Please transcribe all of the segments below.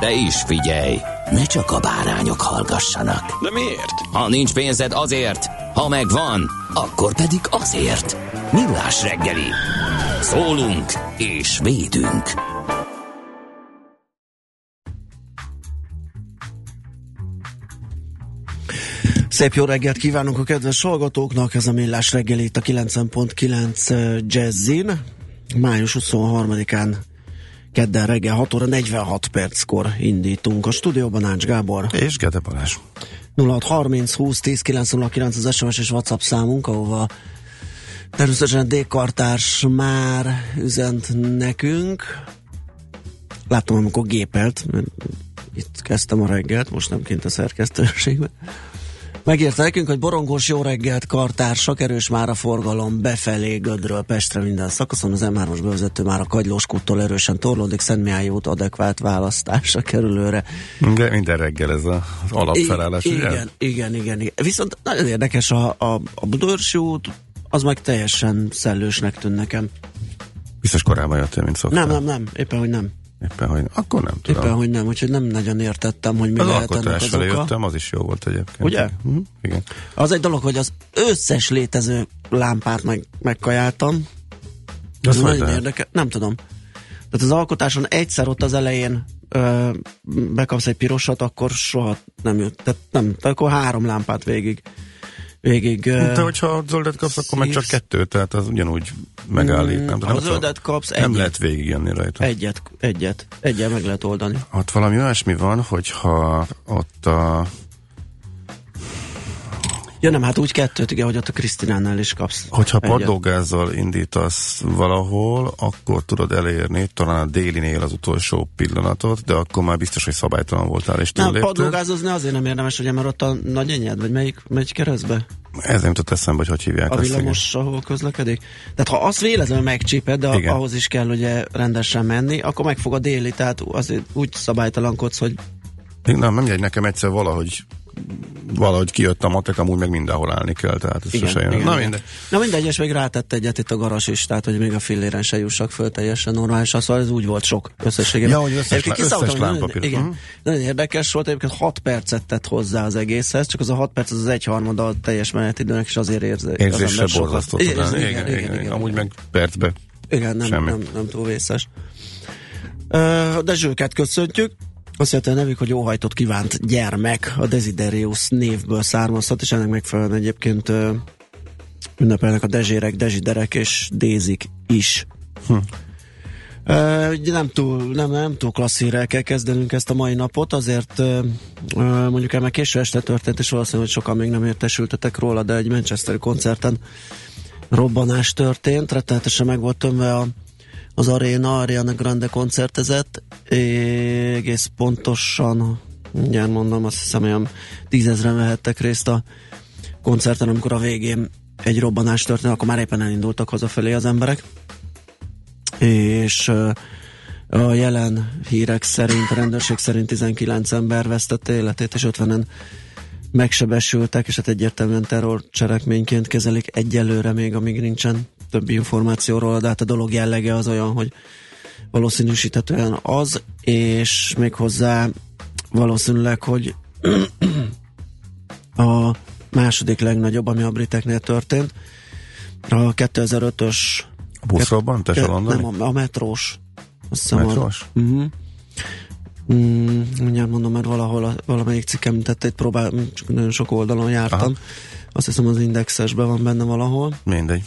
De is figyelj, ne csak a bárányok hallgassanak. De miért? Ha nincs pénzed azért, ha megvan, akkor pedig azért. Millás reggeli. Szólunk és védünk. Szép jó reggelt kívánunk a kedves hallgatóknak, ez a Millás reggel itt a 90.9 Jazzin. Május 23-án kedden reggel 6 óra 46 perckor indítunk. A stúdióban Ács Gábor. És Gede Balázs. 0630 20 10 909 az SMS és WhatsApp számunk, ahova természetesen D-kartárs már üzent nekünk. Láttam, amikor gépelt, mert itt kezdtem a reggelt, most nem kint a szerkesztőségben. Megírta nekünk, hogy borongós jó reggelt, kartársak, erős már a forgalom befelé Gödről Pestre minden szakaszon. Az M3-os bevezető már a Kagylós kúttól erősen torlódik, Szentmihály út adekvát választása kerülőre. De minden reggel ez az alapfelállás, I- ugye? igen, igen, igen, igen. Viszont nagyon érdekes a, a, a Budörsi út, az meg teljesen szellősnek tűn nekem. Biztos korábban jöttél, mint szoktál. Nem, nem, nem, éppen, hogy nem. Éppen, hogy akkor nem tudom. Éppen, hogy nem, úgyhogy nem nagyon értettem, hogy mi az lehet ennek az oka. jöttem, az is jó volt egyébként. Ugye? Mhm, igen. Az egy dolog, hogy az összes létező lámpát meg, megkajáltam. Ez nagyon lehet? érdekes. Nem tudom. Tehát az alkotáson egyszer ott az elején ö, bekapsz egy pirosat, akkor soha nem jött. Tehát nem, tehát akkor három lámpát végig. Végig. De hogyha zöldet kapsz, akkor meg csak szívsz. kettő, tehát az ugyanúgy megállít. Nem, ha nem, zöldet kapsz, nem egyet. lehet végigjönni rajta. Egyet, egyet. Egyet meg lehet oldani. Ott valami olyasmi van, hogyha ott a Ja nem, hát úgy kettőt, igen, hogy ott a Krisztinánál is kapsz. Hogyha egyet. padlógázzal indítasz valahol, akkor tudod elérni talán a délinél az utolsó pillanatot, de akkor már biztos, hogy szabálytalan voltál és Nem, túllépted. padlógázozni azért nem érdemes, ugye, mert ott a nagy enyed, vagy melyik megy keresztbe? Ez nem jutott eszembe, hogy hogy hívják A ezt. villamos, ahol közlekedik. Tehát ha azt véletlenül megcsíped, de Igen. ahhoz is kell ugye rendesen menni, akkor meg fog a déli, tehát azért úgy szabálytalankodsz, hogy Nem, nem mindegy, nekem egyszer valahogy valahogy kijött a matek, amúgy meg mindenhol állni kell, tehát ez sose jön. Na mindegy. Na mindegy, és még rátett egyet itt a garas is, tehát hogy még a filléren se jussak föl teljesen normális, szóval ez úgy volt sok összességében. Ja, hogy összes lá- összes lámpapír. Igen. Mhm. Nagyon érdekes volt, egyébként 6 percet tett hozzá az egészhez, csak az a 6 perc az az egyharmada a teljes menetidőnek, és azért érzi. az ember sokat. borzasztó Igen, lenni. igen, igen, igen, Amúgy meg percbe Igen, nem, Semmi. nem, nem túl vészes. A Dezsőket köszöntjük. Azt jelenti a nevük, hogy óhajtott kívánt gyermek a Desiderius névből származhat, és ennek megfelelően egyébként ö, ünnepelnek a Dezsérek, Dezsiderek és Dézik is. Hm. Uh, nem túl, nem, nem túl klassz hírrel kell kezdenünk ezt a mai napot, azért uh, uh, mondjuk el már késő este történt, és valószínűleg, hogy sokan még nem értesültetek róla, de egy Manchester koncerten robbanás történt, rettenetesen meg volt tömve a, az aréna, Ariana Grande koncertezett, egész pontosan, mindjárt mondom, azt hiszem olyan tízezren vehettek részt a koncerten, amikor a végén egy robbanás történt, akkor már éppen elindultak hazafelé az emberek, és a jelen hírek szerint, a rendőrség szerint 19 ember vesztette életét, és 50-en megsebesültek, és hát egyértelműen terrorcselekményként kezelik egyelőre még, amíg nincsen több információ róla, de hát a dolog jellege az olyan, hogy valószínűsíthetően az, és még hozzá valószínűleg, hogy a második legnagyobb, ami a briteknél történt, a 2005-ös a Ke- londoni? Nem, a, a metrós. Azt hiszem, Metrós? A, uh-huh. Mm, mindjárt mondom, mert valahol a, valamelyik cikkem tette egy próbál, csak nagyon sok oldalon jártam. Aha. Azt hiszem az indexesben van benne valahol. Mindegy.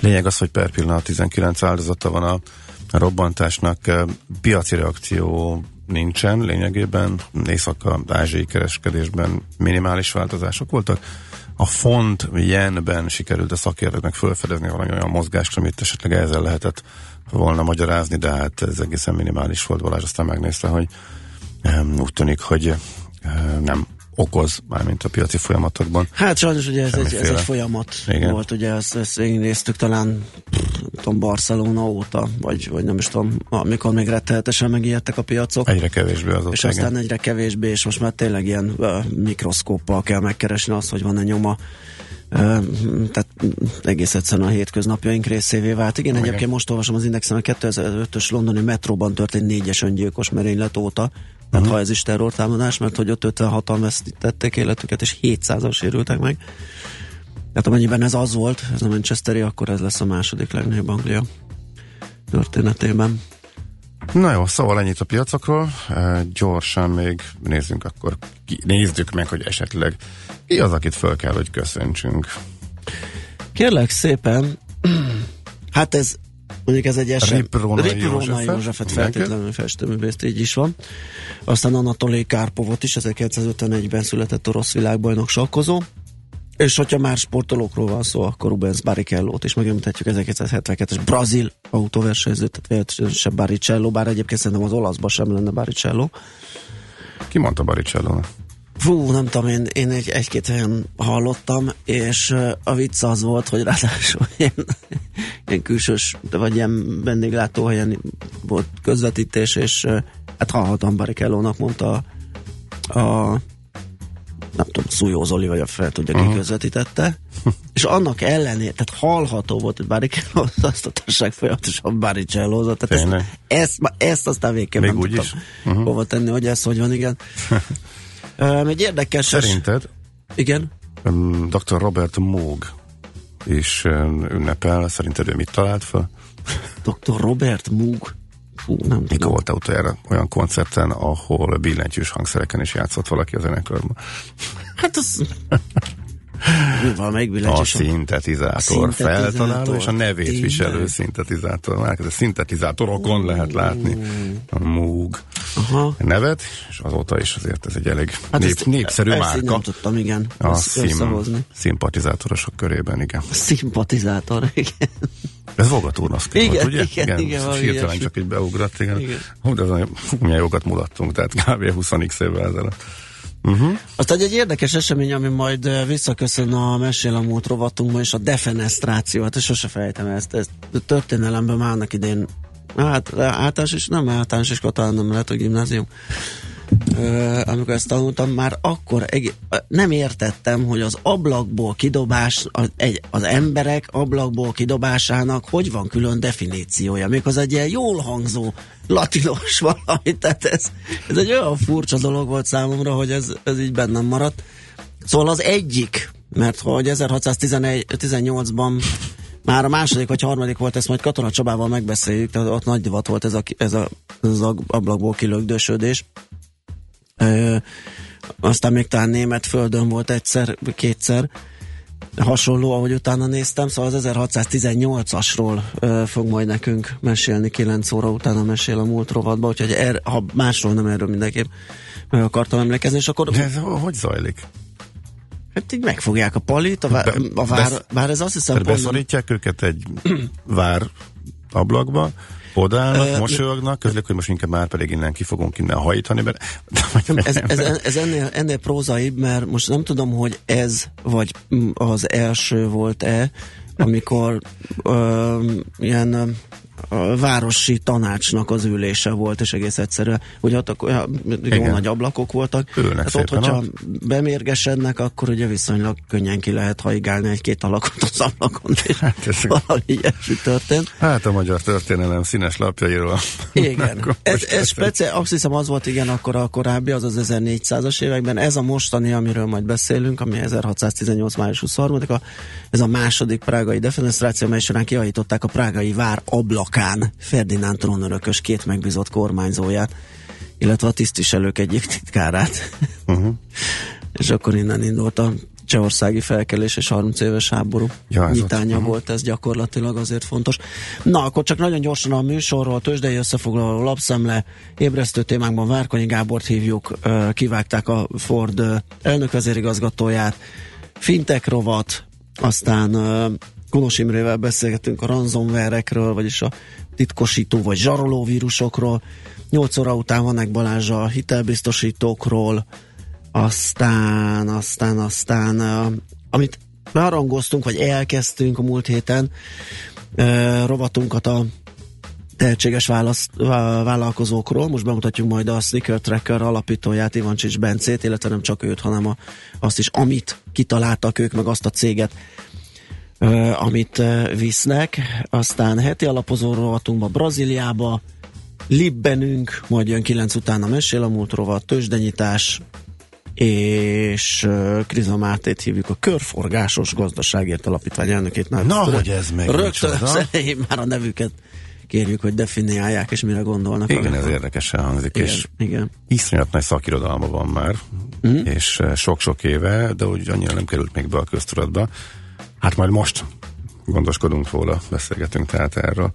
Lényeg az, hogy per pillanat 19 áldozata van a robbantásnak. Piaci reakció nincsen lényegében. Észak-ázsiai kereskedésben minimális változások voltak. A font jenben sikerült a szakértőknek felfedezni valami olyan mozgást, amit esetleg ezzel lehetett volna magyarázni, de hát ez egészen minimális volt. Balázs aztán megnézte, hogy úgy tűnik, hogy nem okoz, mármint a piaci folyamatokban. Hát sajnos ugye ez egy, ez egy folyamat Igen. volt, ugye ezt, ezt néztük talán tudom, Barcelona óta, vagy, vagy nem is tudom, amikor még rettenetesen megijedtek a piacok. Egyre kevésbé az És aztán egyre kevésbé, és most már tényleg ilyen uh, mikroszkóppal kell megkeresni azt, hogy van-e nyoma tehát egész egyszerűen a hétköznapjaink részévé vált. Igen, Igen. egyébként most olvasom az Indexen a 2005-ös londoni metróban történt négyes öngyilkos merénylet óta, tehát uh-huh. ha ez is terrortámadás, mert hogy ott 56-an veszítették életüket, és 700-an sérültek meg. Tehát amennyiben ez az volt, ez a Manchesteri, akkor ez lesz a második legnagyobb Anglia történetében. Na jó, szóval ennyit a piacokról. E, gyorsan még nézzünk akkor, ki, nézzük meg, hogy esetleg ki az, akit föl kell, hogy köszöntsünk. Kérlek szépen, hát ez mondjuk ez egy eset. Ripróna Józsefet, Józsefet feltétlenül festőművészt, így is van. Aztán Anatolij Kárpovot is, 1951-ben született orosz világbajnok sakkozó. És hogyha már sportolókról van szó, akkor Rubens Barrichello-t is megemlíthetjük 1972-es brazil autóversenyző, tehát véletlenül Barrichello, bár egyébként szerintem az olaszban sem lenne Barrichello. Ki mondta barrichello Fú, nem tudom, én, én egy, egy-két helyen hallottam, és a vicc az volt, hogy ráadásul ilyen, ilyen külsős, vagy ilyen vendéglátóhelyen volt közvetítés, és hát hallhatom Barrichello-nak mondta a, a nem tudom, Szújó Zoli vagy a fel tudja, ki közvetítette, és annak ellenére, tehát hallható volt, hogy Barrichello azt a társaság folyamatosan barrichello tehát ezt, ezt, ezt aztán végképp Még nem tudtam uh-huh. hova tenni, hogy ez hogy van, igen. um, egy érdekes... Szerinted? Igen? Um, Dr. Robert Moog is um, ünnepel, szerinted ő mit talált fel? Dr. Robert Moog? Fú, nem Mikor tudom. volt utoljára olyan koncerten, ahol billentyűs hangszereken is játszott valaki a zenekarban? Hát az... Mi van, még A szintetizátor, szintetizátor feltaláló és a nevét Tényleg? viselő szintetizátor. Már a szintetizátorokon uh, lehet látni a Moog Aha. nevet, és azóta is azért ez egy elég hát nép, ezt, népszerű ezt márka. nem tudtam, igen. A szim, szimpatizátorosok körében, igen. A szimpatizátor, igen. Ez Vogatúrnak igen, volt, ugye? Igen, igen, igen hirtelen csak így beugrott, igen. igen. Hú, de az, milyen jókat mulattunk, tehát kb. 20 x évvel ezelőtt. Uh-huh. Aztán egy érdekes esemény, ami majd visszaköszön a Mesél a múlt rovatunkban, és a defenestráció, hát sose fejtem ezt, ezt történelemben már annak idén, hát általános is, nem általános is, talán nem lehet, hogy gimnázium, Uh, amikor ezt tanultam, már akkor eg- nem értettem, hogy az ablakból kidobás, az, egy, az emberek ablakból kidobásának hogy van külön definíciója. Még az egy ilyen jól hangzó latinos valami, tehát ez, ez egy olyan furcsa dolog volt számomra, hogy ez, ez így bennem maradt. Szóval az egyik, mert hogy 1618-ban már a második vagy harmadik volt, ezt majd Katona Csabával megbeszéljük, tehát ott nagy divat volt ez a, ez a, ez a ablakból kilögdösödés. Ö, aztán még talán német földön volt egyszer, kétszer hasonló, ahogy utána néztem, szóval az 1618-asról ö, fog majd nekünk mesélni 9 óra utána mesél a múlt rovatba, úgyhogy er, ha másról nem erről mindenképp meg akartam emlékezni, és akkor... De ez hogy zajlik? Hát így megfogják a palit, a, vár, a vár, bár ez azt hiszem... Beszorítják őket egy vár ablakba, odállnak, uh, mosolyognak, közlik, hogy most inkább már pedig innen ki fogunk innen hajítani. Mert... ez, ez, ez ennél, ennél prózaibb, mert most nem tudom, hogy ez vagy az első volt-e, amikor uh, ilyen a városi tanácsnak az ülése volt, és egész egyszerűen, hogy ott akkor jó nagy ablakok voltak. hát ott, hogyha ott. bemérgesednek, akkor ugye viszonylag könnyen ki lehet haigálni egy-két alakot az ablakon, hát ez valami ilyesmi történt. Hát a magyar történelem színes lapjairól. Igen. ez, ez speciál, azt hiszem az volt igen akkor a korábbi, az az 1400-as években. Ez a mostani, amiről majd beszélünk, ami 1618. május 23 a ez a második prágai defenesztráció, mely során kihajították a prágai vár ablak Bakán Ferdinánd trónörökös két megbízott kormányzóját, illetve a tisztviselők egyik titkárát. Uh-huh. és akkor innen indult a csehországi felkelés és 30 éves háború Ja, nyitánya ott, aha. volt, ez gyakorlatilag azért fontos. Na, akkor csak nagyon gyorsan a műsorról, tőzsdei összefoglaló lapszemle, ébresztő témákban Várkonyi Gábort hívjuk, kivágták a Ford ö, elnökvezérigazgatóját, fintech rovat, aztán ö, Kunos Imrével beszélgetünk a ransomware-ekről, vagyis a titkosító vagy zsaroló vírusokról, 8 óra után van Balázs a hitelbiztosítókról, aztán, aztán, aztán, amit beharangoztunk, vagy elkezdtünk a múlt héten, rovatunkat a tehetséges válasz, vá- vállalkozókról. Most bemutatjuk majd a Sneaker Tracker alapítóját, Ivancsics Bencét, illetve nem csak őt, hanem a, azt is, amit kitaláltak ők, meg azt a céget, amit visznek. Aztán heti alapozó rovatunkba Brazíliába, Libbenünk, majd jön 9 után a mesél a múlt rovat, tőzsdenyítás, és Kriza Mátét hívjuk a Körforgásos Gazdaságért Alapítvány elnökét. Már Na, hogy ez meg Rögtön az elején már a nevüket kérjük, hogy definiálják, és mire gondolnak. Igen, ez érdekesen hangzik, Igen, és igen. iszonyat nagy szakirodalma van már, mm. és sok-sok éve, de úgy annyira nem került még be a köztudatba. Hát majd most gondoskodunk róla, beszélgetünk tehát erről.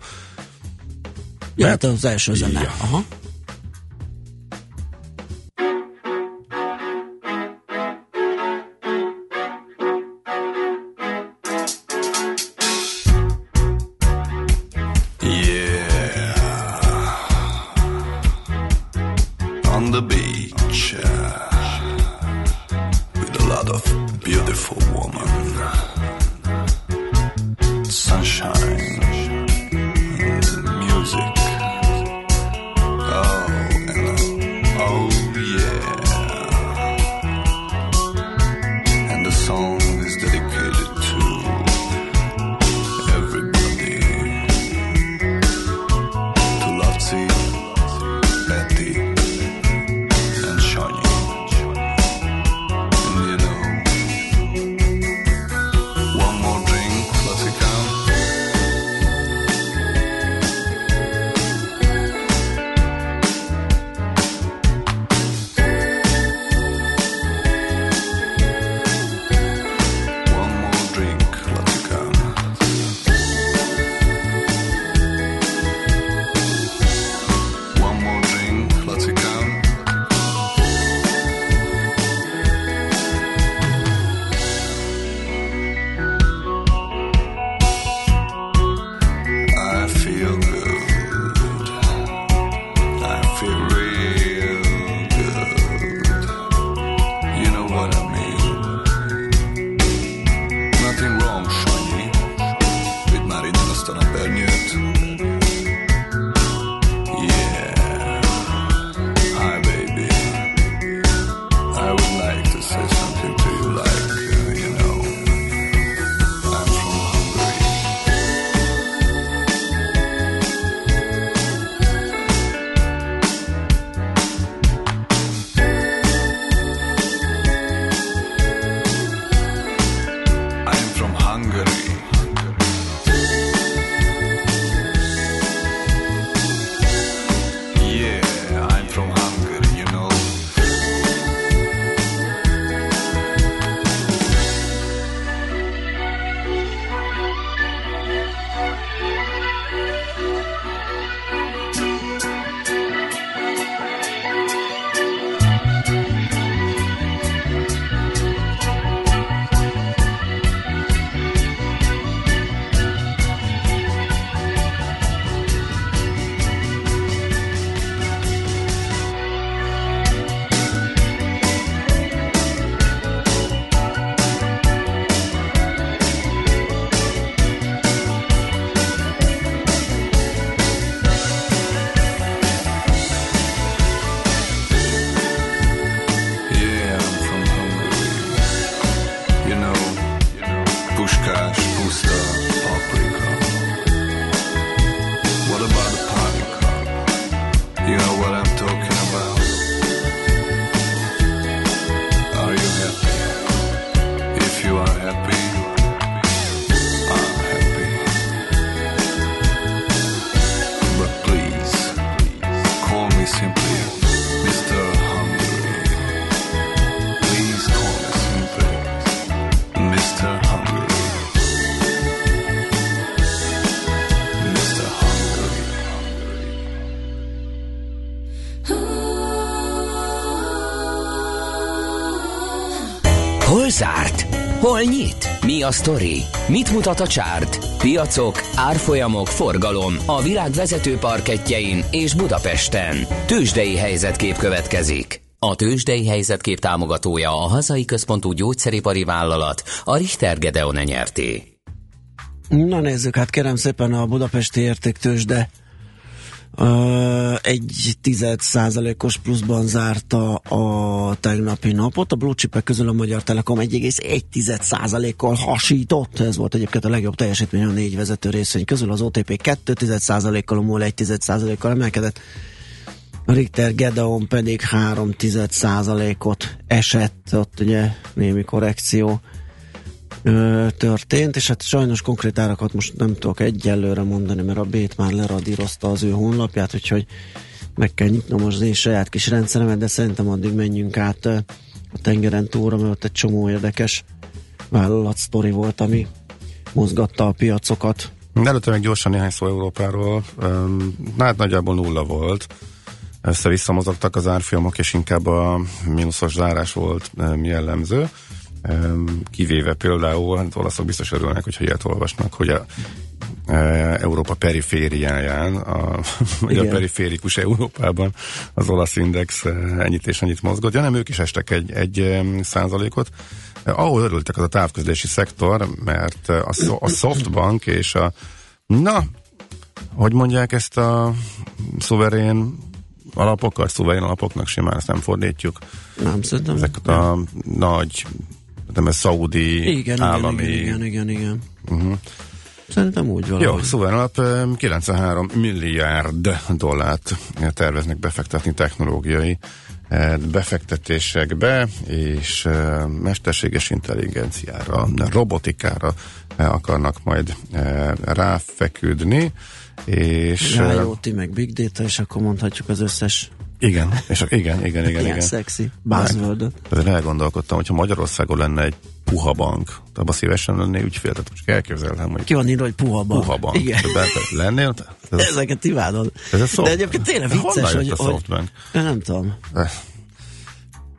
Jöhet az első zene. Ja. Aha. Zárt? Hol nyit? Mi a sztori? Mit mutat a csárt? Piacok, árfolyamok, forgalom a világ vezető parketjein és Budapesten. Tősdei helyzetkép következik. A tőzsdei helyzetkép támogatója a hazai központú gyógyszeripari vállalat, a Richter Gedeon nyerté. Na nézzük, hát kérem szépen a budapesti értéktősde egy tized százalékos pluszban zárta a tegnapi napot. A blue chipek közül a Magyar Telekom 1,1 százalékkal hasított. Ez volt egyébként a legjobb teljesítmény a négy vezető részvény közül. Az OTP 2 százalékkal, a MOL 1 százalékkal emelkedett. A Richter Gedeon pedig 3 százalékot esett, ott ugye némi korrekció történt, és hát sajnos konkrét árakat most nem tudok egyelőre mondani, mert a Bét már leradírozta az ő honlapját, úgyhogy meg kell nyitnom az én saját kis rendszeremet, de szerintem addig menjünk át a tengeren túlra, mert ott egy csomó érdekes vállalatsztori volt, ami mozgatta a piacokat. Előtte meg gyorsan néhány szó Európáról. Hát nagyjából nulla volt. Össze-vissza mozogtak az árfolyamok, és inkább a mínuszos zárás volt jellemző kivéve például, hát olaszok biztos örülnek, hogyha ilyet olvasnak, hogy a e, Európa perifériáján, a, a periférikus Európában az olasz index e, ennyit és ennyit mozgott. Ja nem, ők is estek egy, egy százalékot. Ahol örültek az a távközlési szektor, mert a, a Softbank és a na, hogy mondják ezt a szuverén alapokat, szuverén alapoknak simán ezt nem fordítjuk. Nem, szerintem. Ezeket a nagy nem ez szaudi igen, állami... Igen, igen, igen, igen. Uh-huh. Szerintem úgy van. Jó, szóval alap 93 milliárd dollárt terveznek befektetni technológiai befektetésekbe, és mesterséges intelligenciára, robotikára akarnak majd ráfeküdni, és... IoT, meg Big Data, és akkor mondhatjuk az összes igen, és igen, igen, igen. igen. szexi buzzword Ezért elgondolkodtam, hogyha Magyarországon lenne egy puha bank, abban szívesen lenné ügyfél, tehát most elképzelhetem, hogy... Ki van írva, hogy puha bank. Puha bank. Igen. De lennél? Ez Ezeket imádod. Ez a soft... De egyébként tényleg vicces, hogy... a softbank? Hogy... Nem tudom.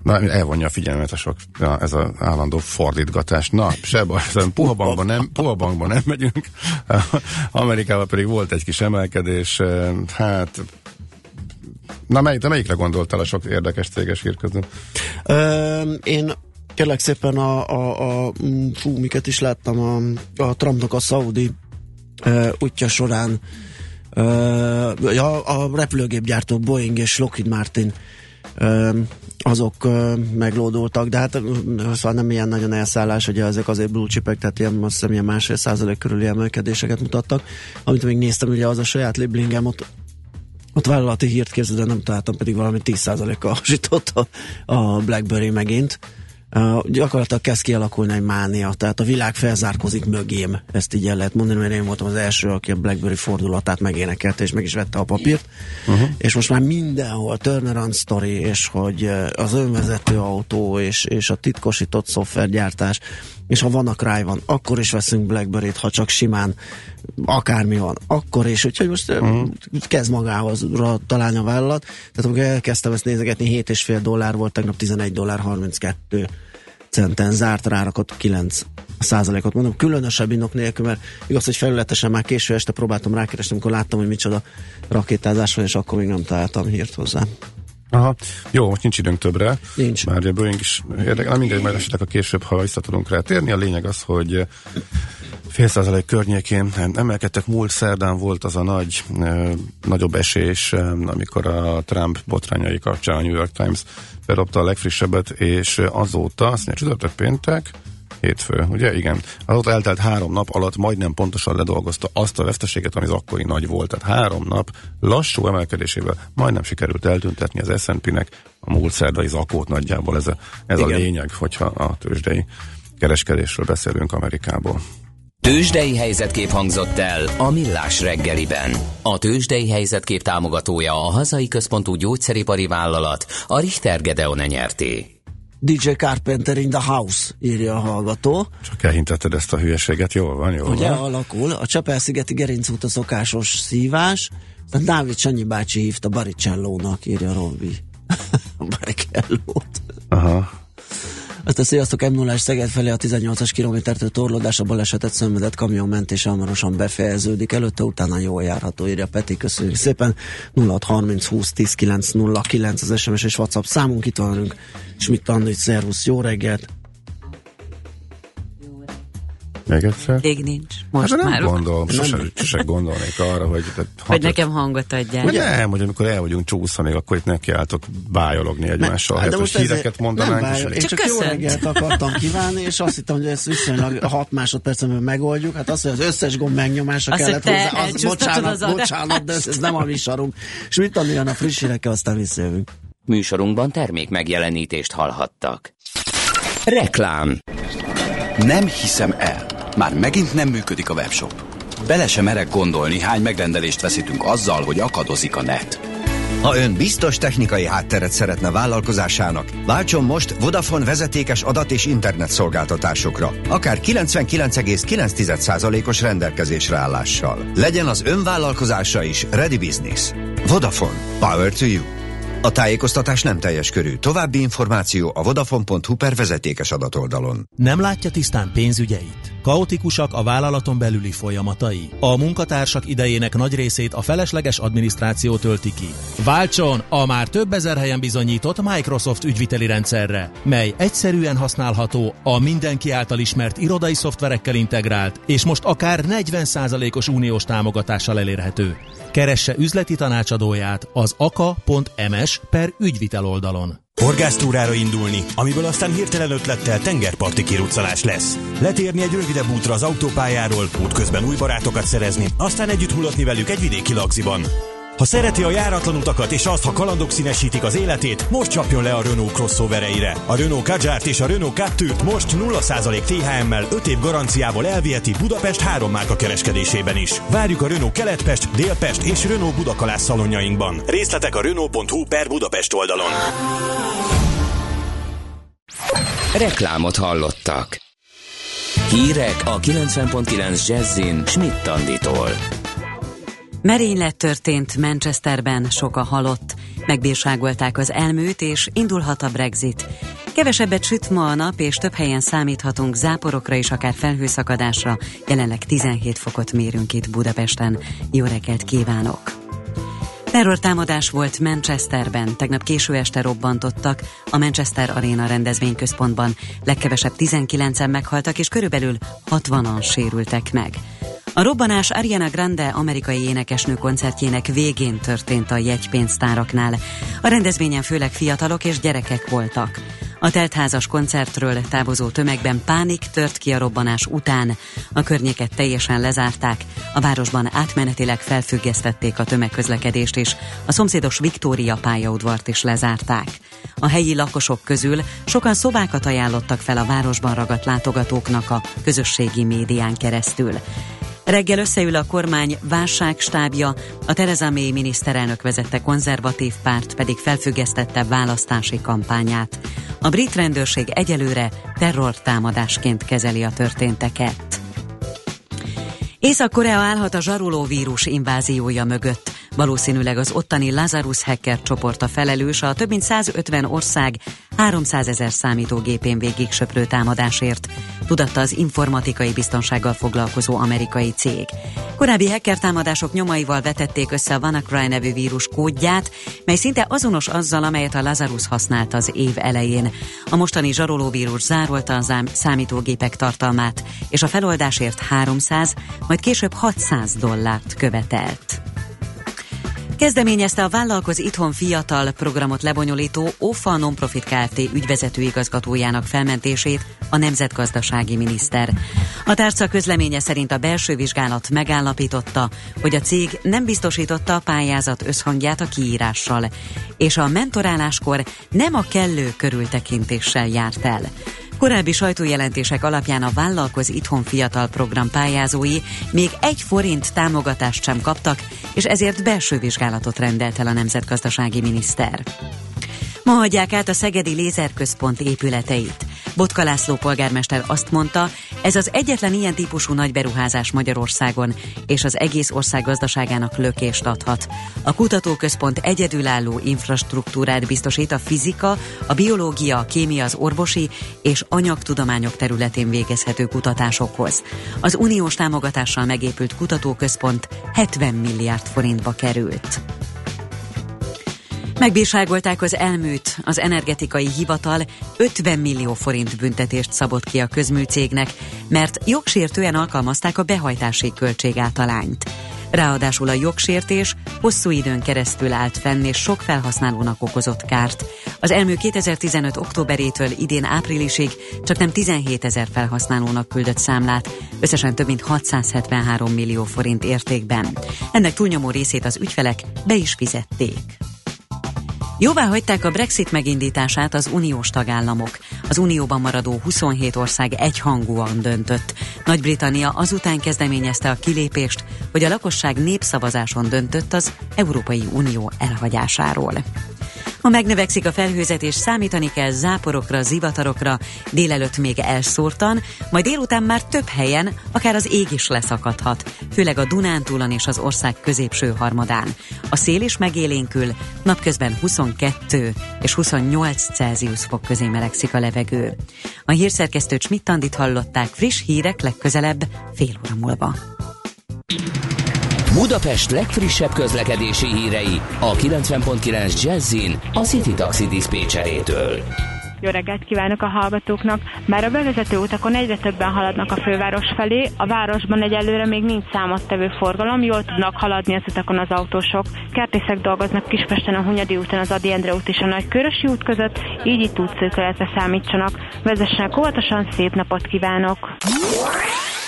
Na, elvonja a figyelmet a sok, ja, ez az állandó fordítgatás. Na, se baj, puha bankban nem, puha bankban nem megyünk. Amerikában pedig volt egy kis emelkedés, hát Na, mely, te melyikre gondoltál a sok érdekes céges hír közül? Ö, én kérlek szépen a, a, a fú, miket is láttam a, a Trumpnak a szaudi uh, útja során uh, a, a repülőgépgyártó Boeing és Lockheed Martin uh, azok uh, meglódultak, de hát szóval nem ilyen nagyon elszállás, hogy ezek azért blue chipek, tehát ilyen, azt hiszem ilyen másfél százalék körüli emelkedéseket mutattak. Amit még néztem, ugye az a saját liblingem, ott ott vállalati hírt képzeld, de nem találtam, pedig valami 10%-kal hasított a, a BlackBerry megint. Uh, gyakorlatilag kezd kialakulni egy mánia, tehát a világ felzárkozik mögém, ezt így el lehet mondani, mert én voltam az első, aki a BlackBerry fordulatát megénekelte, és meg is vette a papírt, uh-huh. és most már mindenhol turnaround story, és hogy az önvezető autó, és, és a titkosított szoftvergyártás, és ha van a van, akkor is veszünk Blackberry-t, ha csak simán akármi van, akkor is, úgyhogy most uh-huh. kezd magához találni a vállalat. Tehát amikor elkezdtem ezt nézegetni, 7,5 dollár volt, tegnap 11 dollár 32 centen zárt, rárakott 9 százalékot. Mondom, különösebb inok nélkül, mert igaz, hogy felületesen már késő este próbáltam rákeresni, amikor láttam, hogy micsoda rakétázás van, és akkor még nem találtam hírt hozzá. Aha. Jó, most nincs időnk többre. Nincs. Már a Boeing is érdekel. Na mindegy, majd esetleg a később, ha vissza tudunk rá térni. A lényeg az, hogy fél százalék környékén emelkedtek. Múlt szerdán volt az a nagy, e, nagyobb esés, e, amikor a Trump botrányai kapcsán a New York Times bedobta a legfrissebbet, és azóta, azt mondja, csütörtök péntek, hétfő, ugye? Igen. Azóta eltelt három nap alatt majdnem pontosan ledolgozta azt a veszteséget, ami az akkori nagy volt. Tehát három nap lassú emelkedésével majdnem sikerült eltüntetni az S&P-nek a múlt szerdai zakót nagyjából. Ez a, ez a lényeg, hogyha a tőzsdei kereskedésről beszélünk Amerikából. Tőzsdei helyzetkép hangzott el a Millás reggeliben. A Tőzsdei helyzetkép támogatója a hazai központú gyógyszeripari vállalat, a Richter Gedeon nyerté. DJ Carpenter in the house, írja a hallgató. Csak elhintetted ezt a hülyeséget, jól van, jól Ugye van. alakul, a Csepel-szigeti gerincút a szokásos szívás, aztán Dávid Sanyi bácsi hívta Baricellónak, írja Robbi. Baricellót. Aha. Azt a sziasztok m 0 Szeged felé a 18-as kilométertől torlódás a balesetet szenvedett kamion mentése hamarosan befejeződik. Előtte utána jól járható, írja Peti. Köszönjük szépen. 0630 20 10 909 az SMS és WhatsApp számunk. Itt van velünk Schmidt Andi, szervusz, jó reggelt. Még egyszer? Még nincs. Most hát, már. nem gondolom, sose, sose gondolnék arra, hogy... Tehát, hogy nekem hangot adjál. Ugye? Nem, hogy amikor el vagyunk csúszani, akkor itt nekiálltok bájologni egymással, hát most híreket mondanánk. Nem bájol, én csak, csak jó reggelt akartam kívánni, és azt hittem, hogy ezt viszonylag 6 másodpercen megoldjuk. Hát azt, hogy az összes gomb megnyomása azt, kellett hozzá, az, bocsánat, az bocsánat, de ez, ez nem a mi sarunk. És mit tanuljon a friss hírekkel, aztán visszajövünk. Műsorunkban termék megjelenítést hallhattak. Reklám Nem hiszem el. Már megint nem működik a webshop. Bele sem merek gondolni, hány megrendelést veszítünk azzal, hogy akadozik a net. Ha ön biztos technikai hátteret szeretne vállalkozásának, váltson most Vodafone vezetékes adat és internet szolgáltatásokra, akár 99,9%-os rendelkezésre állással. Legyen az ön vállalkozása is Ready Business. Vodafone. Power to you. A tájékoztatás nem teljes körű. További információ a vodafone.hu per vezetékes adatoldalon. Nem látja tisztán pénzügyeit? Kaotikusak a vállalaton belüli folyamatai? A munkatársak idejének nagy részét a felesleges adminisztráció tölti ki. Váltson a már több ezer helyen bizonyított Microsoft ügyviteli rendszerre, mely egyszerűen használható, a mindenki által ismert irodai szoftverekkel integrált, és most akár 40%-os uniós támogatással elérhető. Keresse üzleti tanácsadóját az aka.ms per ügyvitel oldalon. Horgásztúrára indulni, amiből aztán hirtelen ötlettel tengerparti kiruccanás lesz. Letérni egy rövidebb útra az autópályáról, útközben új barátokat szerezni, aztán együtt mulatni velük egy vidéki lagziban. Ha szereti a járatlan utakat és azt, ha kalandok színesítik az életét, most csapjon le a Renault crossovereire. A Renault Kadjárt és a Renault Captur-t most 0% THM-mel 5 év garanciával elviheti Budapest három márka kereskedésében is. Várjuk a Renault Keletpest, Délpest és Renault Budakalász szalonjainkban. Részletek a Renault.hu per Budapest oldalon. Reklámot hallottak. Hírek a 90.9 Jazzin Schmidt Anditól. Merénylet történt Manchesterben, sok a halott. Megbírságolták az elműt, és indulhat a Brexit. Kevesebbet süt ma a nap, és több helyen számíthatunk záporokra és akár felhőszakadásra. Jelenleg 17 fokot mérünk itt Budapesten. Jó reggelt kívánok! Terrortámadás volt Manchesterben, tegnap késő este robbantottak a Manchester Arena rendezvényközpontban. Legkevesebb 19-en meghaltak, és körülbelül 60-an sérültek meg. A robbanás Ariana Grande amerikai énekesnő koncertjének végén történt a jegypénztáraknál. A rendezvényen főleg fiatalok és gyerekek voltak. A teltházas koncertről távozó tömegben pánik tört ki a robbanás után. A környéket teljesen lezárták, a városban átmenetileg felfüggesztették a tömegközlekedést és a szomszédos Viktória pályaudvart is lezárták. A helyi lakosok közül sokan szobákat ajánlottak fel a városban ragadt látogatóknak a közösségi médián keresztül. Reggel összeül a kormány válságstábja, a Tereza May miniszterelnök vezette konzervatív párt pedig felfüggesztette választási kampányát. A brit rendőrség egyelőre terrortámadásként kezeli a történteket. Észak-Korea állhat a zsaruló vírus inváziója mögött. Valószínűleg az ottani Lazarus hacker csoport a felelős a több mint 150 ország 300 ezer számítógépén végig söprő támadásért, tudatta az informatikai biztonsággal foglalkozó amerikai cég. Korábbi hacker támadások nyomaival vetették össze a WannaCry nevű vírus kódját, mely szinte azonos azzal, amelyet a Lazarus használt az év elején. A mostani zsarolóvírus zárolta a számítógépek tartalmát, és a feloldásért 300, majd később 600 dollárt követelt. Kezdeményezte a Vállalkoz Itthon Fiatal programot lebonyolító OFA Nonprofit Kft. ügyvezető igazgatójának felmentését a nemzetgazdasági miniszter. A tárca közleménye szerint a belső vizsgálat megállapította, hogy a cég nem biztosította a pályázat összhangját a kiírással, és a mentoráláskor nem a kellő körültekintéssel járt el. Korábbi sajtójelentések alapján a Vállalkoz Itthon Fiatal program pályázói még egy forint támogatást sem kaptak, és ezért belső vizsgálatot rendelt el a nemzetgazdasági miniszter. Ma hagyják át a Szegedi Lézerközpont épületeit. Botka László polgármester azt mondta, Ez az egyetlen ilyen típusú nagy beruházás Magyarországon, és az egész ország gazdaságának lökést adhat. A kutatóközpont egyedülálló infrastruktúrát biztosít a fizika, a biológia, a kémia, az orvosi és anyagtudományok területén végezhető kutatásokhoz. Az uniós támogatással megépült kutatóközpont 70 milliárd forintba került. Megbírságolták az elműt, az energetikai hivatal 50 millió forint büntetést szabott ki a közműcégnek, mert jogsértően alkalmazták a behajtási költségátalányt. Ráadásul a jogsértés hosszú időn keresztül állt fenn, és sok felhasználónak okozott kárt. Az elmű 2015. októberétől idén áprilisig csak nem 17 ezer felhasználónak küldött számlát, összesen több mint 673 millió forint értékben. Ennek túlnyomó részét az ügyfelek be is fizették. Jóvá hagyták a Brexit megindítását az uniós tagállamok. Az unióban maradó 27 ország egyhangúan döntött. Nagy-Britannia azután kezdeményezte a kilépést, hogy a lakosság népszavazáson döntött az Európai Unió elhagyásáról. Ma megnövekszik a felhőzet és számítani kell záporokra, zivatarokra, délelőtt még elszórtan, majd délután már több helyen, akár az ég is leszakadhat, főleg a Dunántúlon és az ország középső harmadán. A szél is megélénkül, napközben 22 és 28 Celsius fok közé melegszik a levegő. A hírszerkesztő Csmittandit hallották friss hírek legközelebb fél óra múlva. Budapest legfrissebb közlekedési hírei a 90.9 Jazzin a City Taxi. Jó reggelt kívánok a hallgatóknak! Már a bevezető utakon egyre többen haladnak a főváros felé, a városban egyelőre még nincs számottevő forgalom, jól tudnak haladni az utakon az autósok. Kertészek dolgoznak Kispesten a Hunyadi úton, az Adi Endre út és a Nagykörösi út között, így itt útszőkületre számítsanak. Vezessenek óvatosan, szép napot kívánok!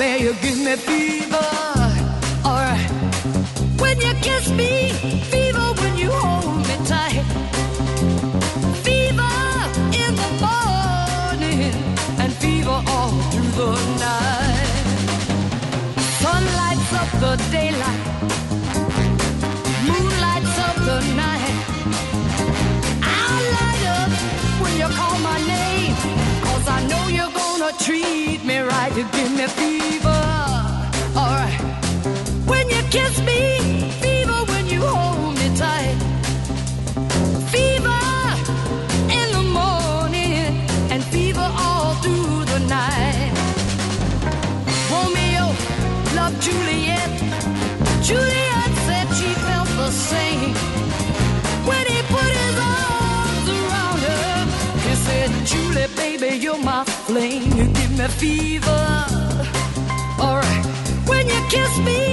Bear You give me fever. Alright. When you kiss me Fever when you hold me tight. Fever in the morning And fever all through the night. Sun lights up the daylight. Moon lights up the night. I light up when you call my name Cause I know you're gonna treat me right You give me fever. Alright When you kiss me Fever when you hold me tight. Fever in the morning And fever all through the night. Romeo loved Juliet. Juliet said she felt the same. When he fever. Alright. When you kiss me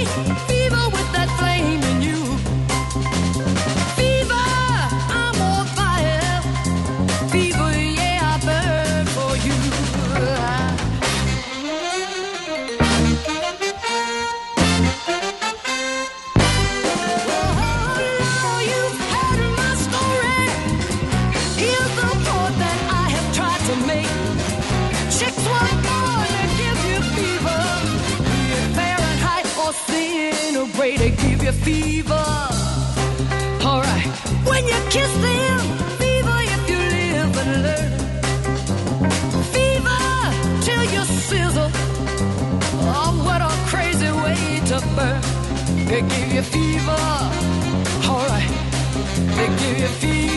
fever. Alright, when you kiss them, fever if you live and learn. Fever till you sizzle. Oh, what a crazy way to burn. They give you fever. Alright, they give you fever. Fever,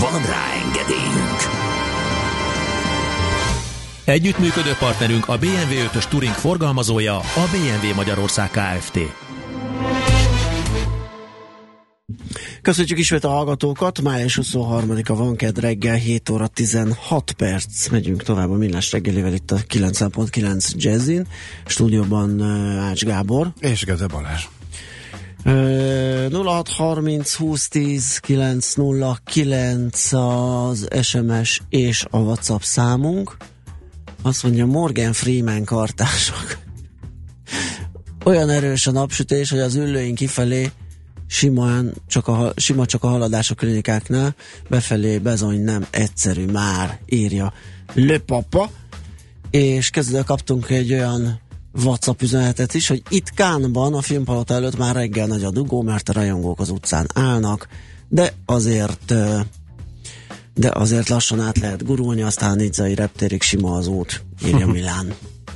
Van rá engedélyünk! Együttműködő partnerünk a BMW 5-ös Touring forgalmazója, a BMW Magyarország Kft. Köszönjük ismét a hallgatókat. Május 23-a van kedd reggel, 7 óra 16 perc. Megyünk tovább a millás reggelivel itt a 9.9 Jazzin. Stúdióban Ács Gábor. És Geze Balázs. Uh, 0630 2010 909 az SMS és a WhatsApp számunk. Azt mondja Morgan Freeman kartások. Olyan erős a napsütés, hogy az ülőink kifelé simán csak a, sima csak a haladás a klinikáknál, befelé bezony nem egyszerű már, írja Löpapa, és kezdve kaptunk egy olyan WhatsApp üzenetet is, hogy itt Kánban a filmpalota előtt már reggel nagy a dugó, mert a rajongók az utcán állnak, de azért de azért lassan át lehet gurulni, aztán Nidzai reptérig sima az út, írja Milán.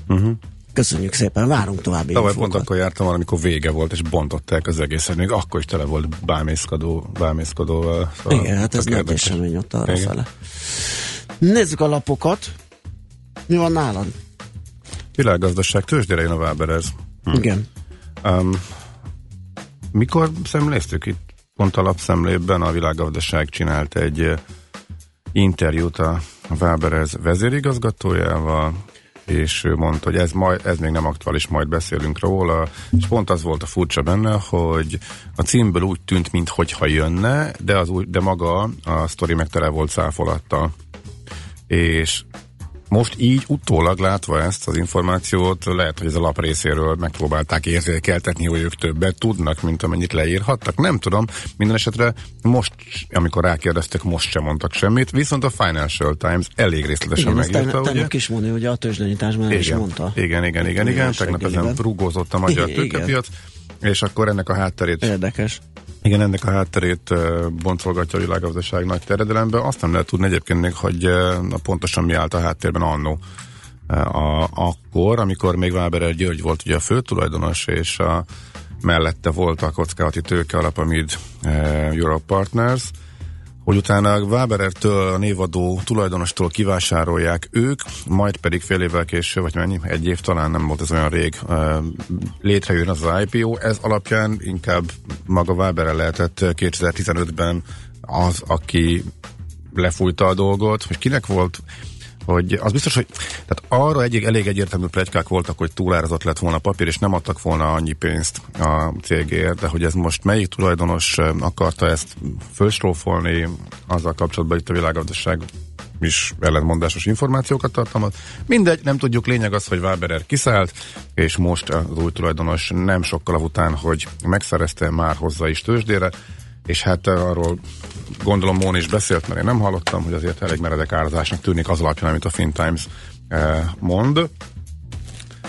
Uh-huh. Köszönjük szépen, várunk további Tavaly pont akkor jártam amikor vége volt, és bontották az egészet, még akkor is tele volt bámészkodó, bámészkodóval. Szóval Igen, hát ez nagy esemény ott arra Igen. fele. Nézzük a lapokat. Mi van nálad? Világgazdaság, tőzsdére jön a Váberez. Hm. Igen. Um, mikor szemléztük itt? Pont a lapszemlében a világgazdaság csinált egy interjút a Váberez vezérigazgatójával, és ő mondta, hogy ez, majd, ez még nem aktuális, majd beszélünk róla, és pont az volt a furcsa benne, hogy a címből úgy tűnt, mintha jönne, de, az úgy, de maga a sztori meg tele volt száfolattal. És most így utólag látva ezt az információt, lehet, hogy ez a lap részéről megpróbálták érzékeltetni, hogy ők többet tudnak, mint amennyit leírhattak. Nem tudom, minden esetre most, amikor rákérdeztek, most sem mondtak semmit, viszont a Financial Times elég részletesen igen, megírta. Igen, tegnap is mondja, hogy a tőzsdenyítás már is mondta. Igen, igen, igen, igen, tegnap ezen rugózott a magyar tőkepiac, és akkor ennek a hátterét Érdekes. Igen, ennek a hátterét boncolgatja a világgazdaság nagy terjedelemben. Azt nem lehet tudni egyébként még, hogy uh, pontosan mi állt a háttérben annó. A, akkor, amikor még Váberer György volt ugye a főtulajdonos, és a, mellette volt a kockázati tőke alap, amit uh, Europe Partners, hogy utána Waberertől, a névadó tulajdonostól kivásárolják ők, majd pedig fél évvel később, vagy mennyi, egy év talán nem volt ez olyan rég, létrejön az, az IPO. Ez alapján inkább maga Waberer lehetett 2015-ben az, aki lefújta a dolgot, hogy kinek volt hogy az biztos, hogy tehát arra egy, elég egyértelmű plegykák voltak, hogy túlárazott lett volna a papír, és nem adtak volna annyi pénzt a cégért, de hogy ez most melyik tulajdonos akarta ezt fölstrófolni, azzal kapcsolatban itt a világgazdaság is ellentmondásos információkat tartalmaz. Mindegy, nem tudjuk, lényeg az, hogy Waberer kiszállt, és most az új tulajdonos nem sokkal után, hogy megszerezte, már hozzá is tőzsdére, és hát arról gondolom Món is beszélt, mert én nem hallottam, hogy azért elég meredek árazásnak tűnik az alapján, amit a FinTimes eh, mond.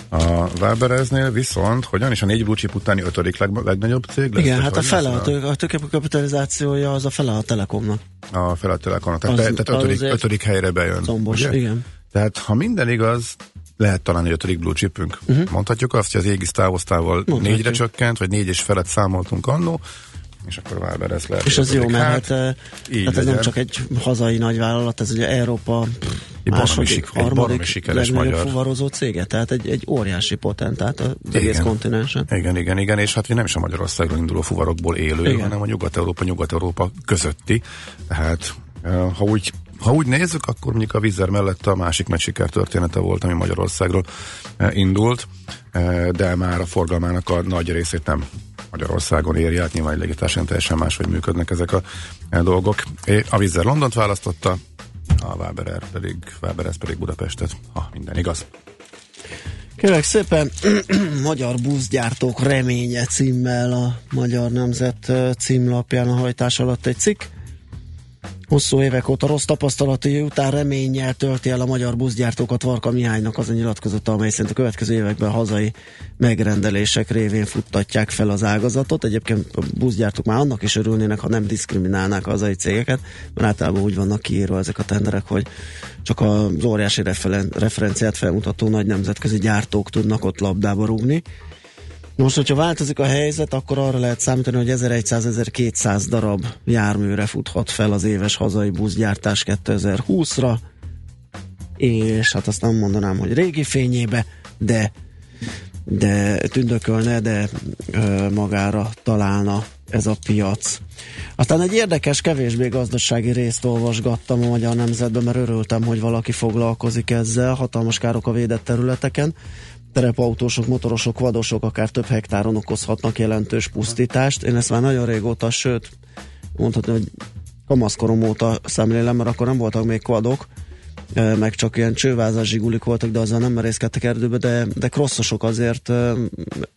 A Webereznél viszont, hogyan is a négy blue chip utáni ötödik leg, legnagyobb cég lesz? Igen, hát a fele a, tő, a tőkekapitalizációja az a fele a Telekomnak. A fele a Telekomnak, tehát, az, tehát ötödik, ötödik helyre bejön. Zombos, ugye? igen. Tehát ha minden igaz, lehet talán egy ötödik blue chipünk. Uh-huh. Mondhatjuk azt, hogy az égis távoztával négyre csökkent, vagy négy és felett számoltunk annó, és akkor Weber ez lehet. És az jó, mert hát, hát, hát ez nem csak egy hazai nagyvállalat, ez ugye Európa egy második, harmadik sikeres magyar fuvarozó cége, tehát egy, egy óriási potentát az igen. egész kontinensen. Igen, igen, igen, és hát nem is a Magyarországról induló fuvarokból élő, igen. hanem a Nyugat-Európa, Nyugat-Európa közötti. Tehát ha úgy ha úgy nézzük, akkor mondjuk a vízzer mellett a másik nagy sikertörténete volt, ami Magyarországról indult, de már a forgalmának a nagy részét nem Magyarországon éri át, nyilván egy légitársaság teljesen máshogy működnek ezek a e, dolgok. A Vizzer Londont választotta, a Waberer pedig, Waberer pedig Budapestet, ha minden igaz. Kérlek szépen, Magyar buszgyártók reménye címmel a Magyar Nemzet címlapján a hajtás alatt egy cikk. Hosszú évek óta rossz tapasztalati után reménnyel tölti el a magyar buszgyártókat Varka Mihálynak az a nyilatkozata, amely szerint a következő években hazai megrendelések révén futtatják fel az ágazatot. Egyébként a buszgyártók már annak is örülnének, ha nem diszkriminálnák a hazai cégeket, mert általában úgy vannak kiírva ezek a tenderek, hogy csak az óriási referen- referenciát felmutató nagy nemzetközi gyártók tudnak ott labdába rúgni. Most, hogyha változik a helyzet, akkor arra lehet számítani, hogy 1100-1200 darab járműre futhat fel az éves hazai buszgyártás 2020-ra, és hát azt nem mondanám, hogy régi fényébe, de de tündökölne, de ö, magára találna ez a piac. Aztán egy érdekes, kevésbé gazdasági részt olvasgattam a Magyar Nemzetben, mert örültem, hogy valaki foglalkozik ezzel, hatalmas károk a védett területeken terepautósok, motorosok, vadosok akár több hektáron okozhatnak jelentős pusztítást. Én ezt már nagyon régóta, sőt, mondhatni, hogy kamaszkorom óta szemlélem, mert akkor nem voltak még kvadok, meg csak ilyen csővázas zsigulik voltak, de azzal nem merészkedtek erdőbe, de, de crosszosok azért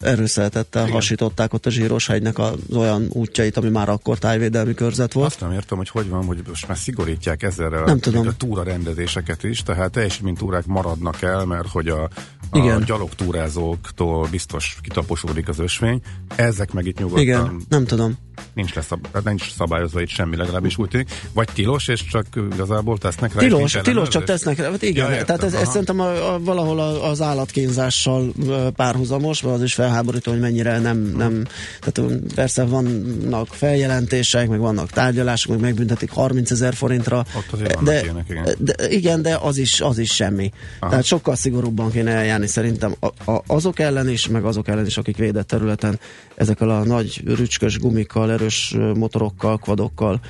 erőszeretettel Igen. hasították ott a hegynek az olyan útjait, ami már akkor tájvédelmi körzet volt. Azt nem értem, hogy hogy van, hogy most már szigorítják ezzel nem a, tudom. a túra rendezéseket is, tehát teljesítménytúrák maradnak el, mert hogy a, a Igen. gyalogtúrázóktól biztos kitaposódik az ösvény. Ezek meg itt nyugodtan... Igen, nem tudom nincs, lesz, hát nincs szabályozva itt semmi, legalábbis úgy tűnik. Vagy tilos, és csak igazából tesznek rá. Tilos, tilos csak tesznek rá. Hát igen, ja, értem, tehát ez, ez szerintem a, a, valahol az állatkínzással párhuzamos, mert az is felháborító, hogy mennyire nem, nem tehát persze vannak feljelentések, meg vannak tárgyalások, meg megbüntetik 30 ezer forintra. Ott de, ilyenek, igen. De, igen, de az is, az is semmi. Aha. Tehát sokkal szigorúbban kéne eljárni szerintem a, a, azok ellen is, meg azok ellen is, akik védett területen ezekkel a nagy rücskös gumikkal, erős motorokkal, kvadokkal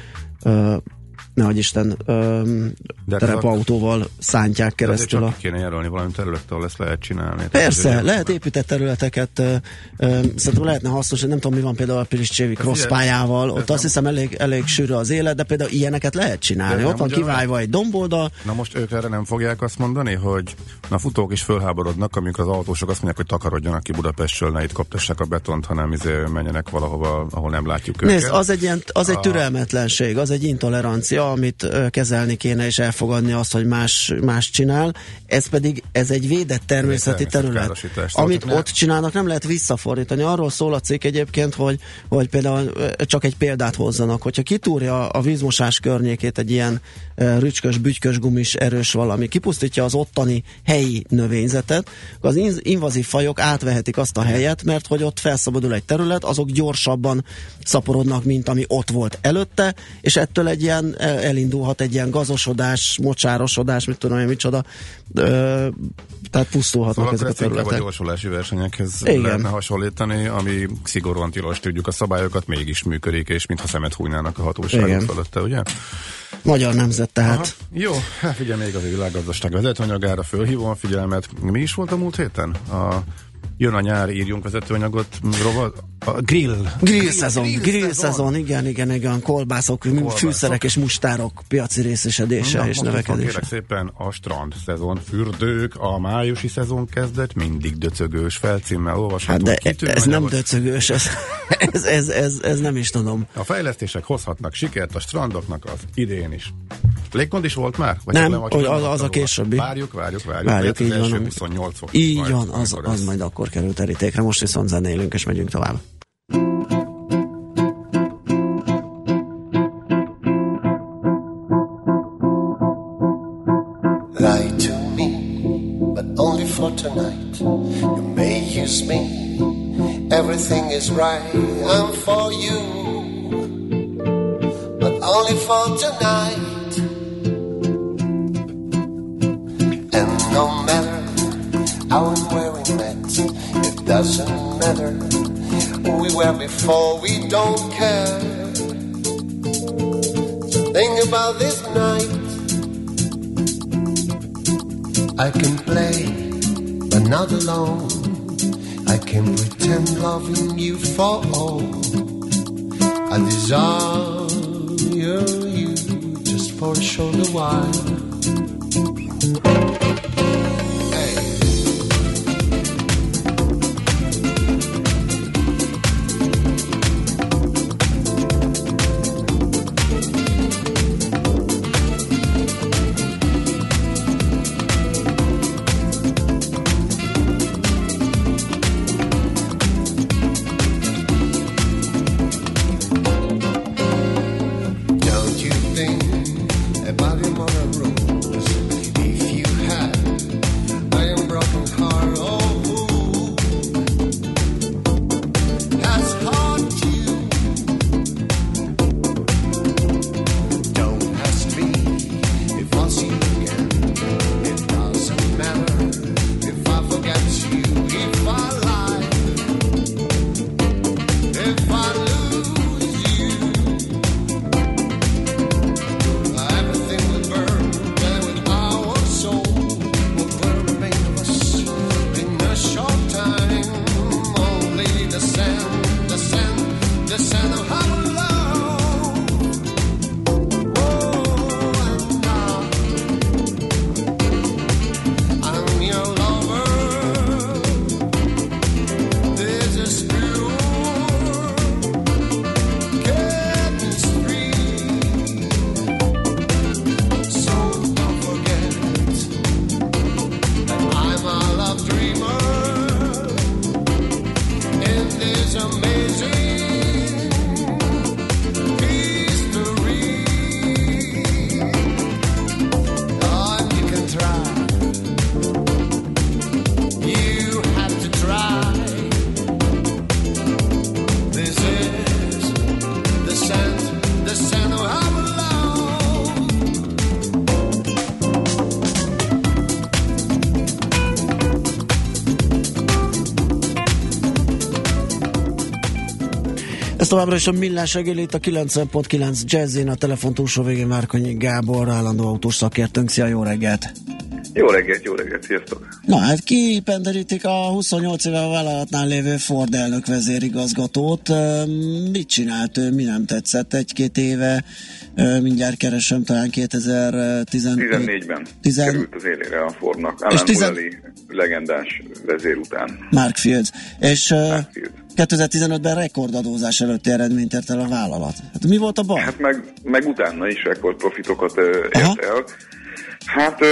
nehogy Isten terepautóval szántják keresztül. a... kéne jelölni valami területet, ahol ezt lehet csinálni. Persze, lehet épített területeket, ö, ö, szerintem lehetne hasznos, nem tudom mi van például a Piliscsévi cross pályával, ott azt hiszem elég, elég sűrű az élet, de például ilyeneket lehet csinálni. Ott van kiváljva egy domboldal. Na most ők erre nem fogják azt mondani, hogy na futók is fölháborodnak, amikor az autósok azt mondják, hogy takarodjanak ki Budapestről, ne itt kaptassák a betont, hanem izé menjenek valahova, ahol nem látjuk őket. Nézd, az egy, ilyen, az egy türelmetlenség, az egy intolerancia, amit kezelni kéne, és elfogadni azt, hogy más, más csinál. Ez pedig, ez egy védett természeti terület. Amit ott csinálnak, nem lehet visszafordítani. Arról szól a cikk egyébként, hogy, hogy például csak egy példát hozzanak, hogyha kitúrja a vízmosás környékét egy ilyen rücskös, bütykös gumis erős valami, kipusztítja az ottani helyi növényzetet, az invazív fajok átvehetik azt a helyet, mert hogy ott felszabadul egy terület, azok gyorsabban szaporodnak, mint ami ott volt előtte, és ettől egy ilyen elindulhat egy ilyen gazosodás, mocsárosodás, mit tudom én, micsoda, ö, tehát pusztulhatnak szóval ezek a területek. a gyorsulási versenyekhez Igen. lehetne hasonlítani, ami szigorúan tilos, tudjuk a szabályokat, mégis működik, és mintha szemet hújnának a hatóságok fölötte, ugye? Magyar nemzet tehát. Aha. Jó, hát figyelj még az világgazdaság vezetőanyagára fölhívom a figyelmet. Mi is volt a múlt héten? A jön a nyár, írjunk vezetőanyagot, rovat, a grill. Grill, grill szezon, grill, grill szezon. szezon, igen, igen, igen, kolbászok, kolbászok, fűszerek és mustárok piaci részesedése Na, és növekedése. Kérek szépen a strand szezon, fürdők, a májusi szezon kezdett, mindig döcögős felcímmel olvashatunk. Hát de ez nem döcögős, ez, ez, ez, ez, ez, nem is tudom. A fejlesztések hozhatnak sikert a strandoknak az idén is. Légkond is volt már? Vagy nem, az, az, az a későbbi. Várjuk, várjuk, várjuk. Várjuk, így van. 28 fok. Így van, az, az majd akkor kerül terítékre. Most viszont zenélünk és megyünk tovább. Lie to me, but only for tonight. You may use me, everything is right. I'm for you, but only for tonight. And no matter how I'm wearing that, it doesn't matter who we were before, we don't care. Think about this night. I can play, but not alone. I can pretend loving you for all. I desire you just for a short while. Música Ez továbbra is a millás reggeli itt a 90.9 Jazzin, a telefon túlsó végén Márkonyi Gábor, állandó autós szakértőnk. Szia, jó reggelt! Jó reggelt, jó reggelt, sziasztok! Na hát kipenderítik a 28 éve a vállalatnál lévő Ford elnök vezérigazgatót. Mit csinált ő, mi nem tetszett egy-két éve? Mindjárt keresem, talán 2014-ben Tizen... került az élére a Fordnak. Alan tizen... legendás vezér után. Mark Fields. És Mark Fields. 2015-ben rekordadózás előtti eredményt ért el a vállalat. Hát mi volt a baj? Hát meg, meg utána is rekordprofitokat ért el. Hát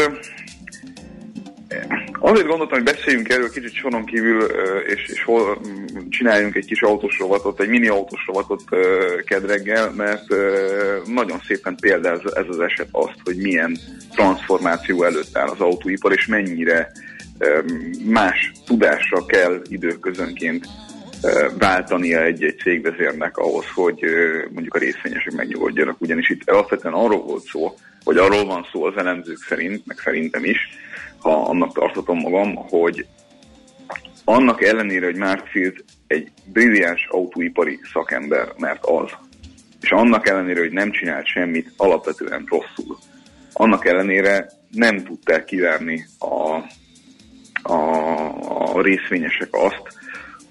Azért gondoltam, hogy beszéljünk erről kicsit soron kívül, és, és hol csináljunk egy kis autós rovatot, egy mini autós rovatot kedreggel, mert nagyon szépen példáz ez az eset azt, hogy milyen transformáció előtt áll az autóipar, és mennyire más tudásra kell időközönként váltania egy-egy cégvezérnek ahhoz, hogy mondjuk a részvényesek megnyugodjanak. Ugyanis itt alapvetően arról volt szó, vagy arról van szó az elemzők szerint, meg szerintem is, ha annak tartatom magam, hogy annak ellenére, hogy Mark Field egy brilliáns autóipari szakember, mert az, és annak ellenére, hogy nem csinált semmit alapvetően rosszul, annak ellenére nem tudták kivárni a, a, a részvényesek azt,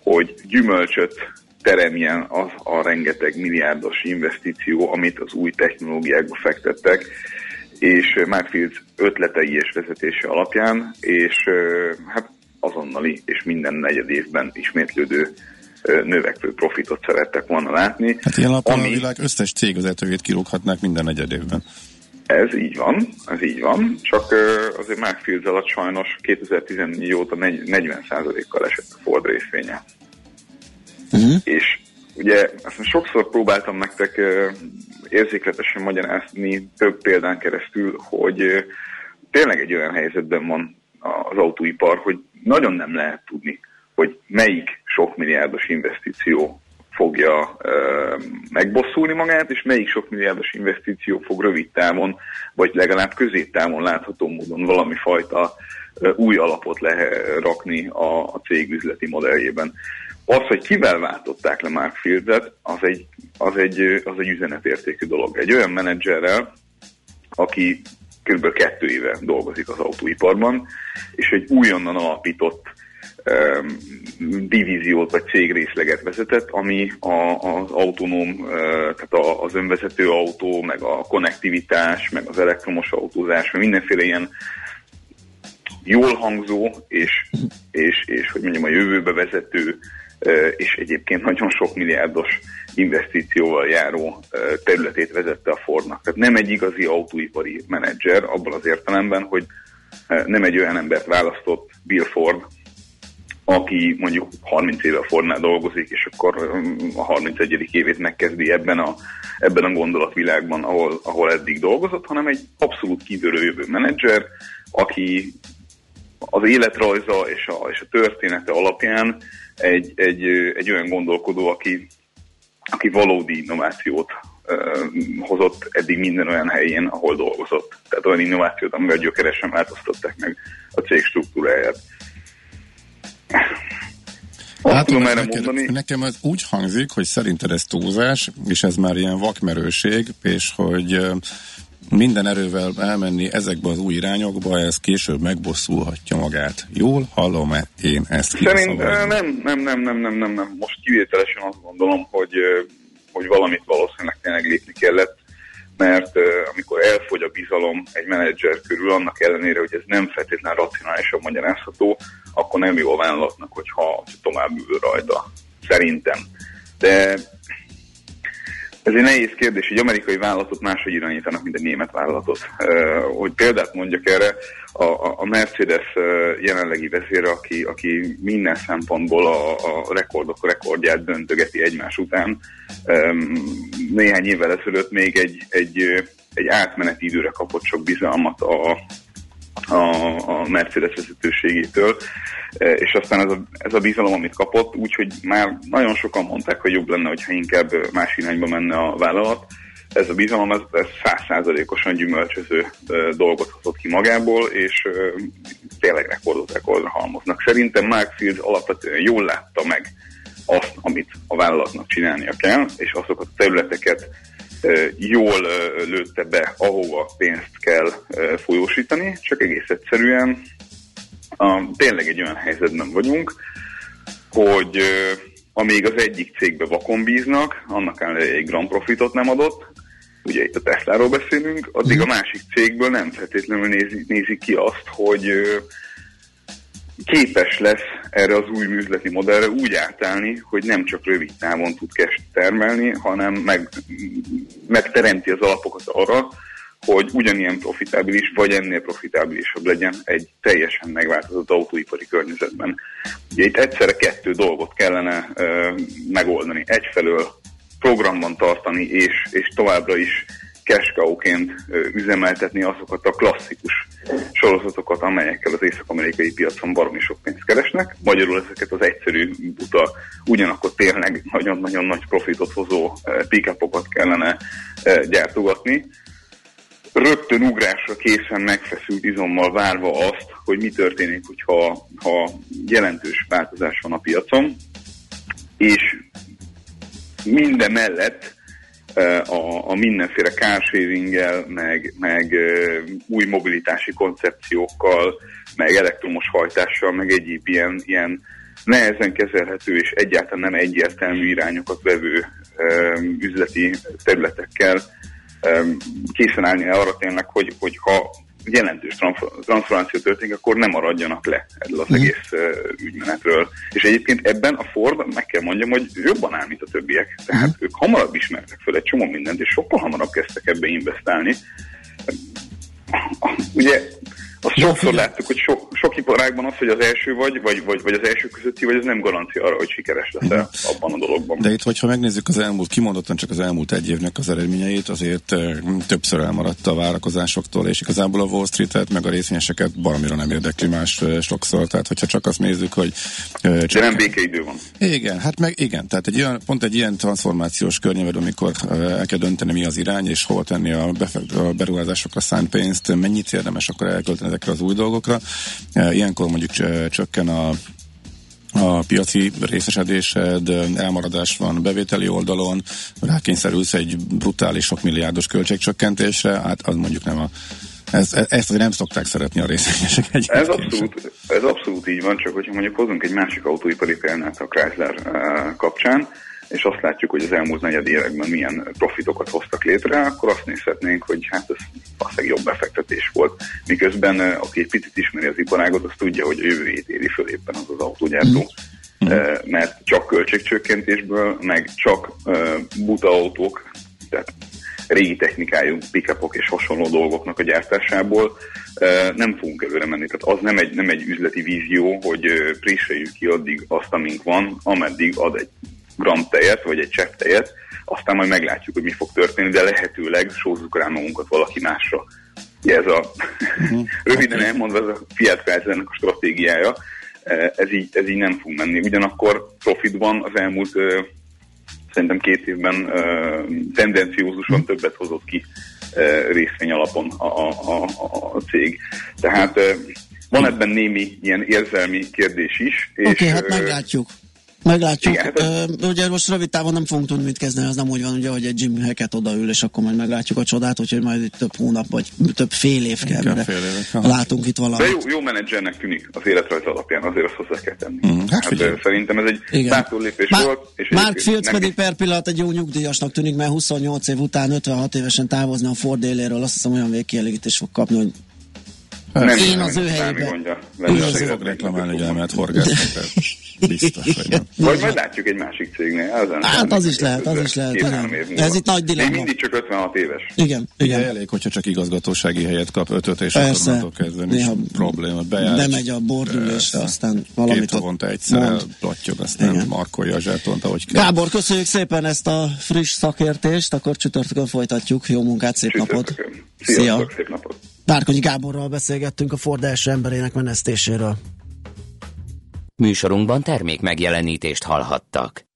hogy gyümölcsöt teremjen az a rengeteg milliárdos investíció, amit az új technológiákba fektettek, és Marfield ötletei és vezetése alapján, és hát azonnali és minden negyed évben ismétlődő növekvő profitot szerettek volna látni. Hát ilyen alapon ami... a világ összes cégvezetőjét kirúghatnák minden negyed évben. Ez így van, ez így van, csak azért Markfield alatt sajnos 2014 óta 40%-kal esett a Ford részvénye. Uh-huh. És ugye azt sokszor próbáltam nektek érzékletesen magyarázni több példán keresztül, hogy tényleg egy olyan helyzetben van az autóipar, hogy nagyon nem lehet tudni, hogy melyik sok milliárdos investíció fogja e, megbosszulni magát, és melyik sok milliárdos investíció fog rövid távon, vagy legalább középtávon látható módon valami fajta e, új alapot rakni a, a cég üzleti modelljében. Az, hogy kivel váltották le Mark Fieldet, az egy, az egy, az egy üzenetértékű dolog. Egy olyan menedzserrel, aki kb. kettő éve dolgozik az autóiparban, és egy újonnan alapított divíziót vagy cégrészleget vezetett, ami a, az autonóm, uh, tehát az önvezető autó, meg a konnektivitás, meg az elektromos autózás, meg mindenféle ilyen jól hangzó és, és, és hogy mondjam, a jövőbe vezető és egyébként nagyon sok milliárdos investícióval járó területét vezette a Fordnak. Tehát nem egy igazi autóipari menedzser abban az értelemben, hogy nem egy olyan embert választott Bill Ford, aki mondjuk 30 éve a Fordnál dolgozik, és akkor a 31. évét megkezdi ebben a, ebben a gondolatvilágban, ahol, ahol eddig dolgozott, hanem egy abszolút kívülről jövő menedzser, aki az életrajza és a, és a története alapján egy, egy, egy olyan gondolkodó, aki, aki valódi innovációt hozott eddig minden olyan helyén, ahol dolgozott. Tehát olyan innovációt, amivel gyökeresen változtatták meg a cég struktúráját. Hát, tudom erre mondani. Nekem ez úgy hangzik, hogy szerinted ez túlzás, és ez már ilyen vakmerőség, és hogy minden erővel elmenni ezekbe az új irányokba, ez később megbosszulhatja magát. Jól hallom-e én ezt? Szerint nem, nem, nem, nem, nem, nem, nem. Most kivételesen azt gondolom, hogy, hogy valamit valószínűleg tényleg lépni kellett, mert amikor elfogy a bizalom egy menedzser körül, annak ellenére, hogy ez nem feltétlenül racionálisan magyarázható, akkor nem jó a vállalatnak, hogyha tovább ül rajta. Szerintem. De ez egy nehéz kérdés, hogy amerikai vállalatot máshogy irányítanak, mint egy német vállalatot. Hogy példát mondjak erre, a, a Mercedes jelenlegi vezére, aki, aki minden szempontból a, a rekordok rekordját döntögeti egymás után, néhány évvel ezelőtt még egy, egy, egy átmeneti időre kapott sok bizalmat a, a, a Mercedes vezetőségétől, e, és aztán ez a, ez a bizalom, amit kapott, úgyhogy már nagyon sokan mondták, hogy jobb lenne, hogyha inkább más irányba menne a vállalat. Ez a bizalom, ez százszázalékosan gyümölcsöző e, dolgot hozott ki magából, és e, tényleg rekordot rekordra halmoznak. Szerintem Mark Field alapvetően jól látta meg azt, amit a vállalatnak csinálnia kell, és azokat a területeket jól lőtte be, ahova pénzt kell folyósítani, csak egész egyszerűen tényleg egy olyan helyzetben vagyunk, hogy amíg az egyik cégbe vakon bíznak, annak ellenére egy grand profitot nem adott, ugye itt a Tesláról beszélünk, addig a másik cégből nem feltétlenül nézi, nézi ki azt, hogy képes lesz erre az új üzleti modellre úgy átállni, hogy nem csak rövid távon tud cash termelni, hanem meg, megteremti az alapokat arra, hogy ugyanilyen profitábilis, vagy ennél profitábilisabb legyen egy teljesen megváltozott autóipari környezetben. Ugye itt egyszerre kettő dolgot kellene ö, megoldani. Egyfelől programban tartani, és, és továbbra is cashcow-ként üzemeltetni azokat a klasszikus sorozatokat, amelyekkel az észak-amerikai piacon baromi sok pénzt keresnek. Magyarul ezeket az egyszerű, buta, ugyanakkor tényleg nagyon-nagyon nagy profitot hozó pick kellene gyártogatni. Rögtön ugrásra készen megfeszült izommal várva azt, hogy mi történik, hogyha ha jelentős változás van a piacon, és minden mellett a, a mindenféle carsharinggel, meg, meg új mobilitási koncepciókkal, meg elektromos hajtással, meg egyéb ilyen, ilyen nehezen kezelhető és egyáltalán nem egyértelmű irányokat vevő üzleti területekkel készen állni arra tényleg, hogy, hogy ha jelentős transformáció történik, akkor nem maradjanak le erről az egész ügymenetről. És egyébként ebben a Ford, meg kell mondjam, hogy jobban áll, mint a többiek. Tehát uh-huh. ők hamarabb ismertek fel egy csomó mindent, és sokkal hamarabb kezdtek ebbe investálni. Ugye azt sokszor láttuk, hogy so, sok iparágban az, hogy az első vagy, vagy, vagy, vagy az első közötti vagy, ez nem garancia arra, hogy sikeres leszel uh-huh. abban a dologban. De itt, hogyha megnézzük az elmúlt, kimondottan csak az elmúlt egy évnek az eredményeit, azért uh, többször elmaradt a várakozásoktól, és igazából a Wall Street-et, meg a részvényeseket baromira nem érdekli más uh, sokszor. Tehát, hogyha csak azt nézzük, hogy... Uh, csak De nem békeidő van. Igen, hát meg igen. Tehát egy olyan, pont egy ilyen transformációs környezet, amikor el kell dönteni, mi az irány, és hol tenni a beruházásokra szánt pénzt, mennyit érdemes akkor elkölteni ezekre az új dolgokra. E, ilyenkor mondjuk csökken a a piaci részesedésed, elmaradás van bevételi oldalon, rákényszerülsz egy brutális sok milliárdos költségcsökkentésre, hát az mondjuk nem a ez, ezt azért nem szokták szeretni a részvényesek egyébként. Ez abszolút, ez abszolút így van, csak hogyha mondjuk hozunk egy másik autóipari példát a Chrysler kapcsán, és azt látjuk, hogy az elmúlt negyed években milyen profitokat hoztak létre, akkor azt nézhetnénk, hogy hát ez valószínűleg jobb befektetés volt. Miközben aki egy picit ismeri az iparágot, az tudja, hogy a jövőjét éri föl éppen az az autógyártó. Mm. Mert csak költségcsökkentésből, meg csak buta autók, tehát régi technikájú pickupok és hasonló dolgoknak a gyártásából nem fogunk előre menni. Tehát az nem egy, nem egy üzleti vízió, hogy préseljük ki addig azt, amink van, ameddig ad egy gram tejet, vagy egy csepp tejet, aztán majd meglátjuk, hogy mi fog történni, de lehetőleg sózzuk rá magunkat valaki másra. Ugye ez a, uh-huh. röviden elmondva, ez a Fiat Chryslernek a stratégiája, e, ez így, ez így nem fog menni. Ugyanakkor profitban az elmúlt szerintem két évben tendenciózusan uh-huh. többet hozott ki részvény alapon a, a, a, a cég. Tehát van ebben némi ilyen érzelmi kérdés is. Oké, okay, hát meglátjuk. Meglátjuk. Igen, uh, ugye most rövid távon nem fogunk tudni mit kezdeni, az nem úgy van, ugye, hogy egy Jim Hackett odaül, és akkor majd meglátjuk a csodát, úgyhogy majd itt több hónap, vagy több fél év kell, mire fél látunk itt valamit. De jó, jó menedzsernek tűnik az életrajta alapján, azért azt hozzá kell tenni. Mm, hát, hát szerintem ez egy Igen. bátor lépés Má- volt. És Mark Fields pedig per pillanat egy jó nyugdíjasnak tűnik, mert 28 év után 56 évesen távozni a Ford éléről, azt hiszem olyan végkielégítés fog kapni, hogy nem, én az ő helyében. Én az fog reklamálni, hogy elmehet horgászni. Biztos, hogy nem. Vagy majd látjuk egy másik cégnél. Ezen hát az is lehet, az is lehet. Ez itt nagy dilemma. Még mindig csak 56 éves. Igen, igen. Ugye elég, hogyha csak igazgatósági helyet kap ötöt, és Persze. akkor kezdve nincs probléma. Bejár, bemegy a bordülésre, aztán valamit Két havonta egyszer plattyog, aztán igen. markolja a zsetont, ahogy kell. Gábor, köszönjük szépen ezt a friss szakértést, akkor csütörtökön folytatjuk. Jó munkát, szép napot. Szia. Szép napot. Várkonyi Gáborral beszélgettünk a Ford első emberének menesztéséről. Műsorunkban termék megjelenítést hallhattak.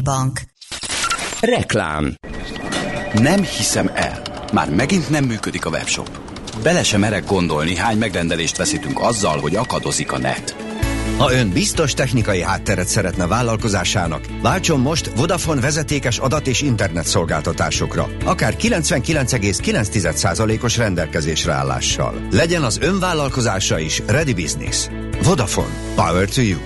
Bank. Reklám Nem hiszem el. Már megint nem működik a webshop. Bele sem merek gondolni, hány megrendelést veszítünk azzal, hogy akadozik a net. Ha ön biztos technikai hátteret szeretne vállalkozásának, váltson most Vodafone vezetékes adat és internet szolgáltatásokra, akár 99,9%-os rendelkezésre állással. Legyen az ön vállalkozása is Ready Business. Vodafone. Power to you.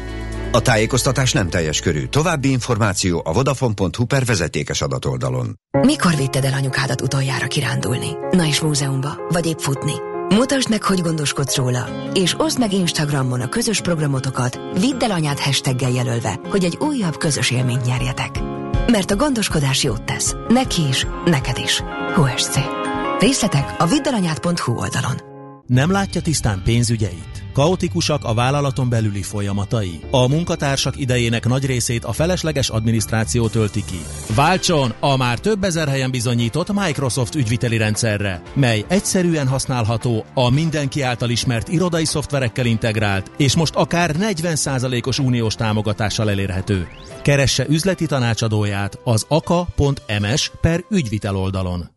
A tájékoztatás nem teljes körű. További információ a vodafone.hu per vezetékes adatoldalon. Mikor vitted el anyukádat utoljára kirándulni? Na és múzeumba? Vagy épp futni? Mutasd meg, hogy gondoskodsz róla, és oszd meg Instagramon a közös programotokat, vidd el anyád hashtaggel jelölve, hogy egy újabb közös élményt nyerjetek. Mert a gondoskodás jót tesz. Neki is, neked is. HSC. Részletek a viddalanyád.hu oldalon. Nem látja tisztán pénzügyeit? Kaotikusak a vállalaton belüli folyamatai. A munkatársak idejének nagy részét a felesleges adminisztráció tölti ki. Váltson a már több ezer helyen bizonyított Microsoft ügyviteli rendszerre, mely egyszerűen használható, a mindenki által ismert irodai szoftverekkel integrált, és most akár 40%-os uniós támogatással elérhető. Keresse üzleti tanácsadóját az aka.ms per ügyvitel oldalon.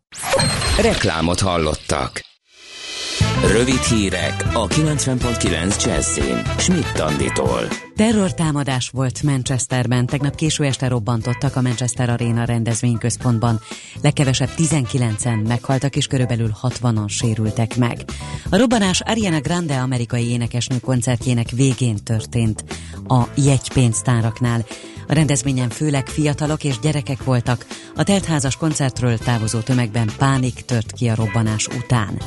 Reklámot hallottak. Rövid hírek a 90.9 Jazzin. Schmidt Anditól. Terrortámadás volt Manchesterben. Tegnap késő este robbantottak a Manchester Arena rendezvényközpontban. Legkevesebb 19-en meghaltak és körülbelül 60-an sérültek meg. A robbanás Ariana Grande amerikai énekesnő koncertjének végén történt a jegypénztáraknál. A rendezvényen főleg fiatalok és gyerekek voltak. A teltházas koncertről távozó tömegben pánik tört ki a robbanás után.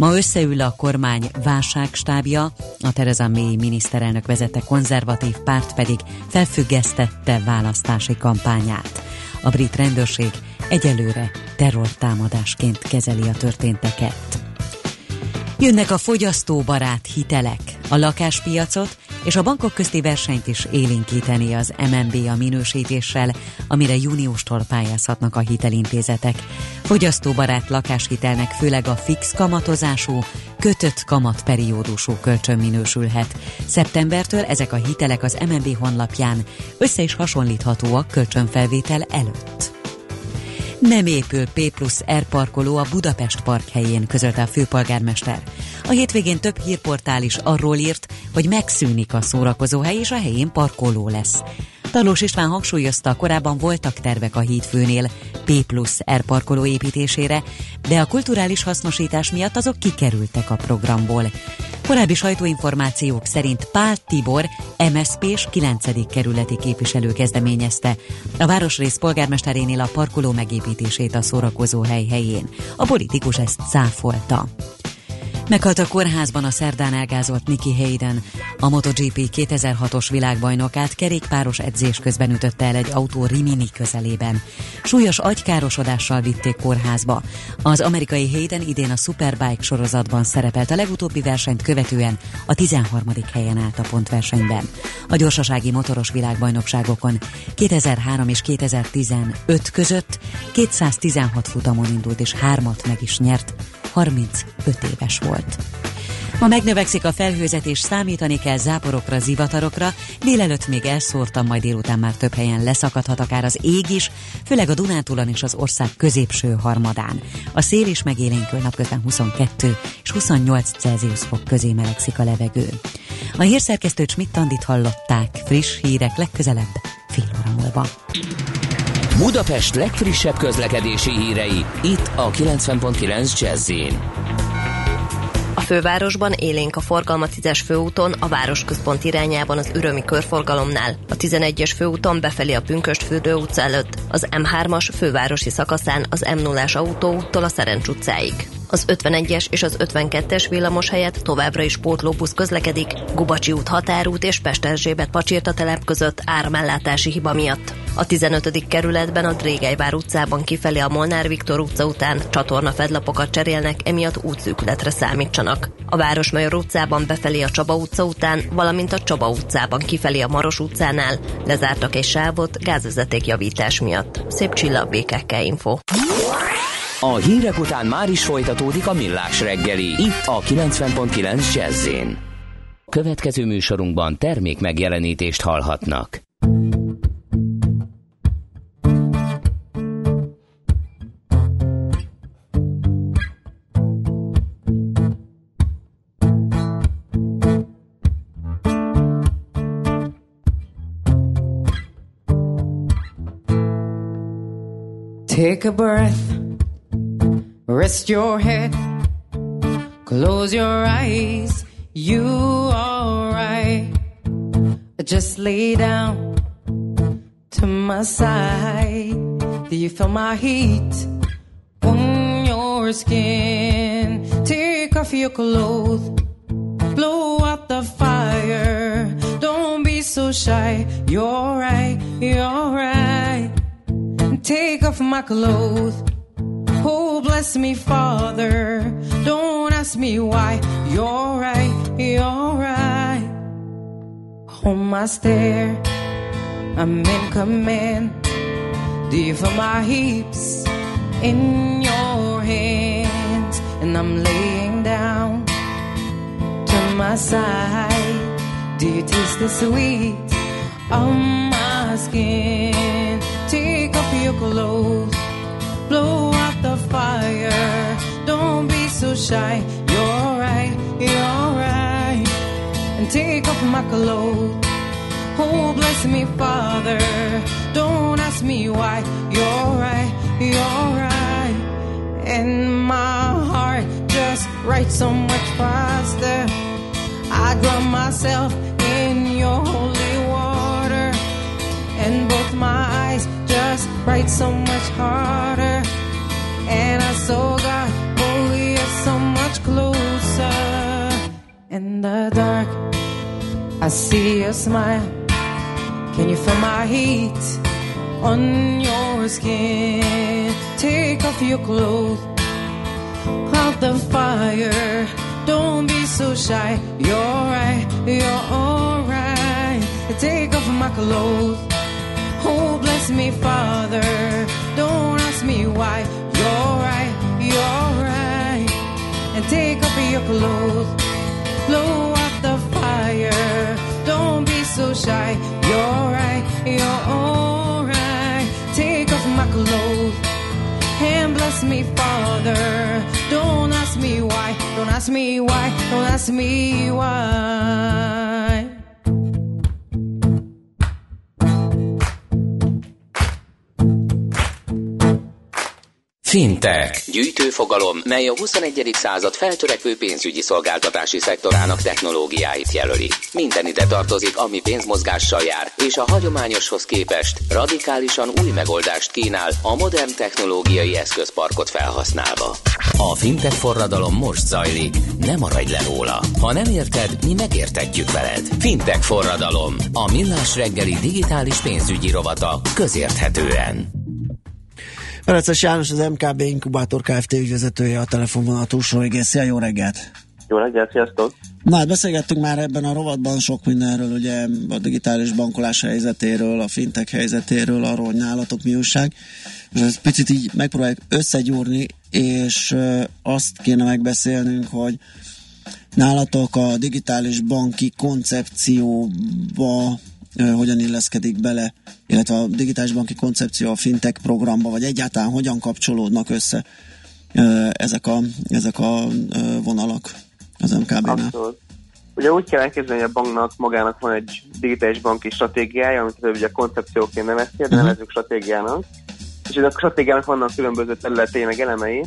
Ma összeül a kormány válságstábja, a Tereza May miniszterelnök vezette konzervatív párt pedig felfüggesztette választási kampányát. A brit rendőrség egyelőre terrortámadásként kezeli a történteket. Jönnek a fogyasztóbarát hitelek. A lakáspiacot és a bankok közti versenyt is élénkíteni az MNB a minősítéssel, amire júniustól pályázhatnak a hitelintézetek. Fogyasztóbarát lakáshitelnek főleg a fix kamatozású, kötött kamatperiódusú kölcsön minősülhet. Szeptembertől ezek a hitelek az MNB honlapján össze is hasonlíthatóak kölcsönfelvétel előtt. Nem épül P plusz R parkoló a Budapest park helyén, közölte a főpolgármester. A hétvégén több hírportál is arról írt, hogy megszűnik a szórakozóhely és a helyén parkoló lesz. Talós István hangsúlyozta, korábban voltak tervek a hídfőnél P plusz R parkoló építésére, de a kulturális hasznosítás miatt azok kikerültek a programból. Korábbi sajtóinformációk szerint Pál Tibor, MSZP-s 9. kerületi képviselő kezdeményezte a városrész polgármesterénél a parkoló megépítését a szórakozó hely helyén. A politikus ezt cáfolta. Meghalt a kórházban a szerdán elgázolt Nicky Hayden. A MotoGP 2006-os világbajnokát kerékpáros edzés közben ütötte el egy autó Rimini közelében. Súlyos agykárosodással vitték kórházba. Az amerikai Hayden idén a Superbike sorozatban szerepelt a legutóbbi versenyt követően a 13. helyen állt a pontversenyben. A gyorsasági motoros világbajnokságokon 2003 és 2015 között 216 futamon indult és hármat meg is nyert, 35 éves volt. Ma megnövekszik a felhőzet és számítani kell záporokra, zivatarokra, délelőtt még elszórtam, majd délután már több helyen leszakadhat akár az ég is, főleg a Dunántúlon és az ország középső harmadán. A szél is megélénkül napközben 22 és 28 Celsius fok közé melegszik a levegő. A hírszerkesztő Schmidt-Tandit hallották, friss hírek legközelebb fél óra múlva. Budapest legfrissebb közlekedési hírei, itt a 90.9 jazz a fővárosban élénk a forgalma 10-es főúton, a városközpont irányában az Ürömi körforgalomnál, a 11-es főúton befelé a Pünköstfürdő utca előtt, az M3-as fővárosi szakaszán az M0-as autóúttól a Szerencs utcáig. Az 51-es és az 52-es villamos helyett továbbra is pótlóbusz közlekedik, Gubacsi út határút és Pesterzsébet pacsirta telep között áramellátási hiba miatt. A 15. kerületben a Drégelyvár utcában kifelé a Molnár Viktor utca után csatorna fedlapokat cserélnek, emiatt útszűkületre számítsanak. A Városmajor utcában befelé a Csaba utca után, valamint a Csaba utcában kifelé a Maros utcánál lezártak egy sávot gázvezeték javítás miatt. Szép csillag BKK Info. A hírek után már is folytatódik a millás reggeli, itt a 90.9 jazz Következő műsorunkban termék megjelenítést hallhatnak. Take a breath, rest your head, close your eyes. You alright? Just lay down to my side. Do you feel my heat on your skin? Take off your clothes, blow out the fire. Don't be so shy. You're right, you're right. Take off my clothes. Oh, bless me, Father. Don't ask me why. You're right, you're right. On my stare, I'm in command. Feel my heaps in your hands? And I'm laying down to my side. Do you taste the sweet on my skin? Your clothes blow out the fire. Don't be so shy. You're right, you're right. And take off my clothes. Oh, bless me, Father. Don't ask me why. You're right, you're right. And my heart just writes so much faster. I drown myself in your holy write so much harder. And I saw God, oh, we are so much closer. In the dark, I see your smile. Can you feel my heat on your skin? Take off your clothes, out the fire. Don't be so shy. You're right, you're alright. Take off my clothes. Oh, bless me, Father. Don't ask me why. You're right, you're right. And take off your clothes. Blow out the fire. Don't be so shy. You're right, you're alright. Take off my clothes. And bless me, Father. Don't ask me why. Don't ask me why. Don't ask me why. Fintech. Gyűjtőfogalom, mely a 21. század feltörekvő pénzügyi szolgáltatási szektorának technológiáit jelöli. Minden ide tartozik, ami pénzmozgással jár, és a hagyományoshoz képest radikálisan új megoldást kínál a modern technológiai eszközparkot felhasználva. A fintech forradalom most zajlik, ne maradj le róla. Ha nem érted, mi megértetjük veled. Fintech forradalom, a millás reggeli digitális pénzügyi rovata közérthetően. Ferences János, az MKB Inkubátor Kft. ügyvezetője a telefonvonal túlsó végén. Szia, jó reggelt! Jó reggelt, sziasztok! Na, hát beszélgettünk már ebben a rovatban sok mindenről, ugye a digitális bankolás helyzetéről, a fintek helyzetéről, arról, hogy nálatok mi újság. És ezt picit így megpróbáljuk összegyúrni, és azt kéne megbeszélnünk, hogy nálatok a digitális banki koncepcióba hogyan illeszkedik bele, illetve a digitális banki koncepció a fintech programba, vagy egyáltalán hogyan kapcsolódnak össze ezek a, ezek a vonalak az MKB-nál? Abszolút. Ugye úgy kell elképzelni, hogy a banknak magának van egy digitális banki stratégiája, amit ugye koncepcióként neveztél, de uh-huh. nevezünk stratégiának. És a stratégiának vannak különböző területei, meg elemei,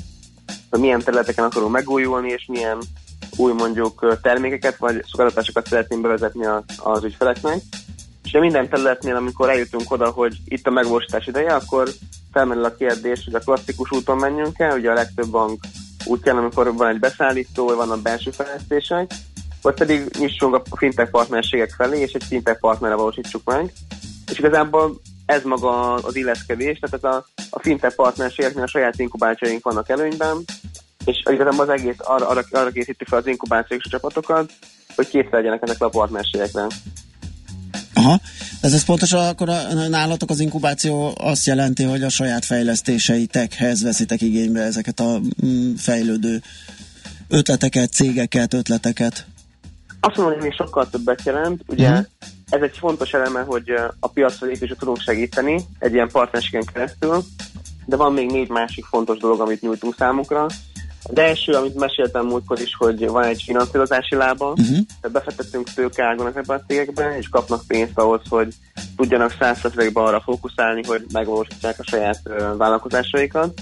hogy milyen területeken akarunk megújulni, és milyen új mondjuk termékeket vagy szolgáltatásokat szeretnénk bevezetni az, az ügyfeleknek. És minden területnél, amikor eljutunk oda, hogy itt a megvalósítás ideje, akkor felmerül a kérdés, hogy a klasszikus úton menjünk el, ugye a legtöbb bank útján, amikor van egy beszállító, van a belső fejlesztések, vagy pedig nyissunk a fintech partnerségek felé, és egy fintech partnerre valósítsuk meg. És igazából ez maga az illeszkedés, tehát ez a, a fintech partnerségeknél a saját inkubációink vannak előnyben, és igazából az egész arra, arra, arra készíti fel az inkubációs csapatokat, hogy kész legyenek ezek a partnerségekre. Aha, ez, ez pontosan akkor a, nálatok az inkubáció azt jelenti, hogy a saját fejlesztéseitekhez veszitek igénybe ezeket a mm, fejlődő ötleteket, cégeket, ötleteket? Azt mondom, hogy még sokkal többet jelent. Ugye uh-huh. ez egy fontos eleme, hogy a piacra lépésre tudunk segíteni egy ilyen partnerségen keresztül, de van még négy másik fontos dolog, amit nyújtunk számukra. Az első, amit meséltem múltkor is, hogy van egy finanszírozási lába, uh-huh. tehát befektettünk tőkeágon ezekbe a cégekbe, és kapnak pénzt ahhoz, hogy tudjanak százszerzelékben arra fókuszálni, hogy megvalósítsák a saját uh, vállalkozásaikat.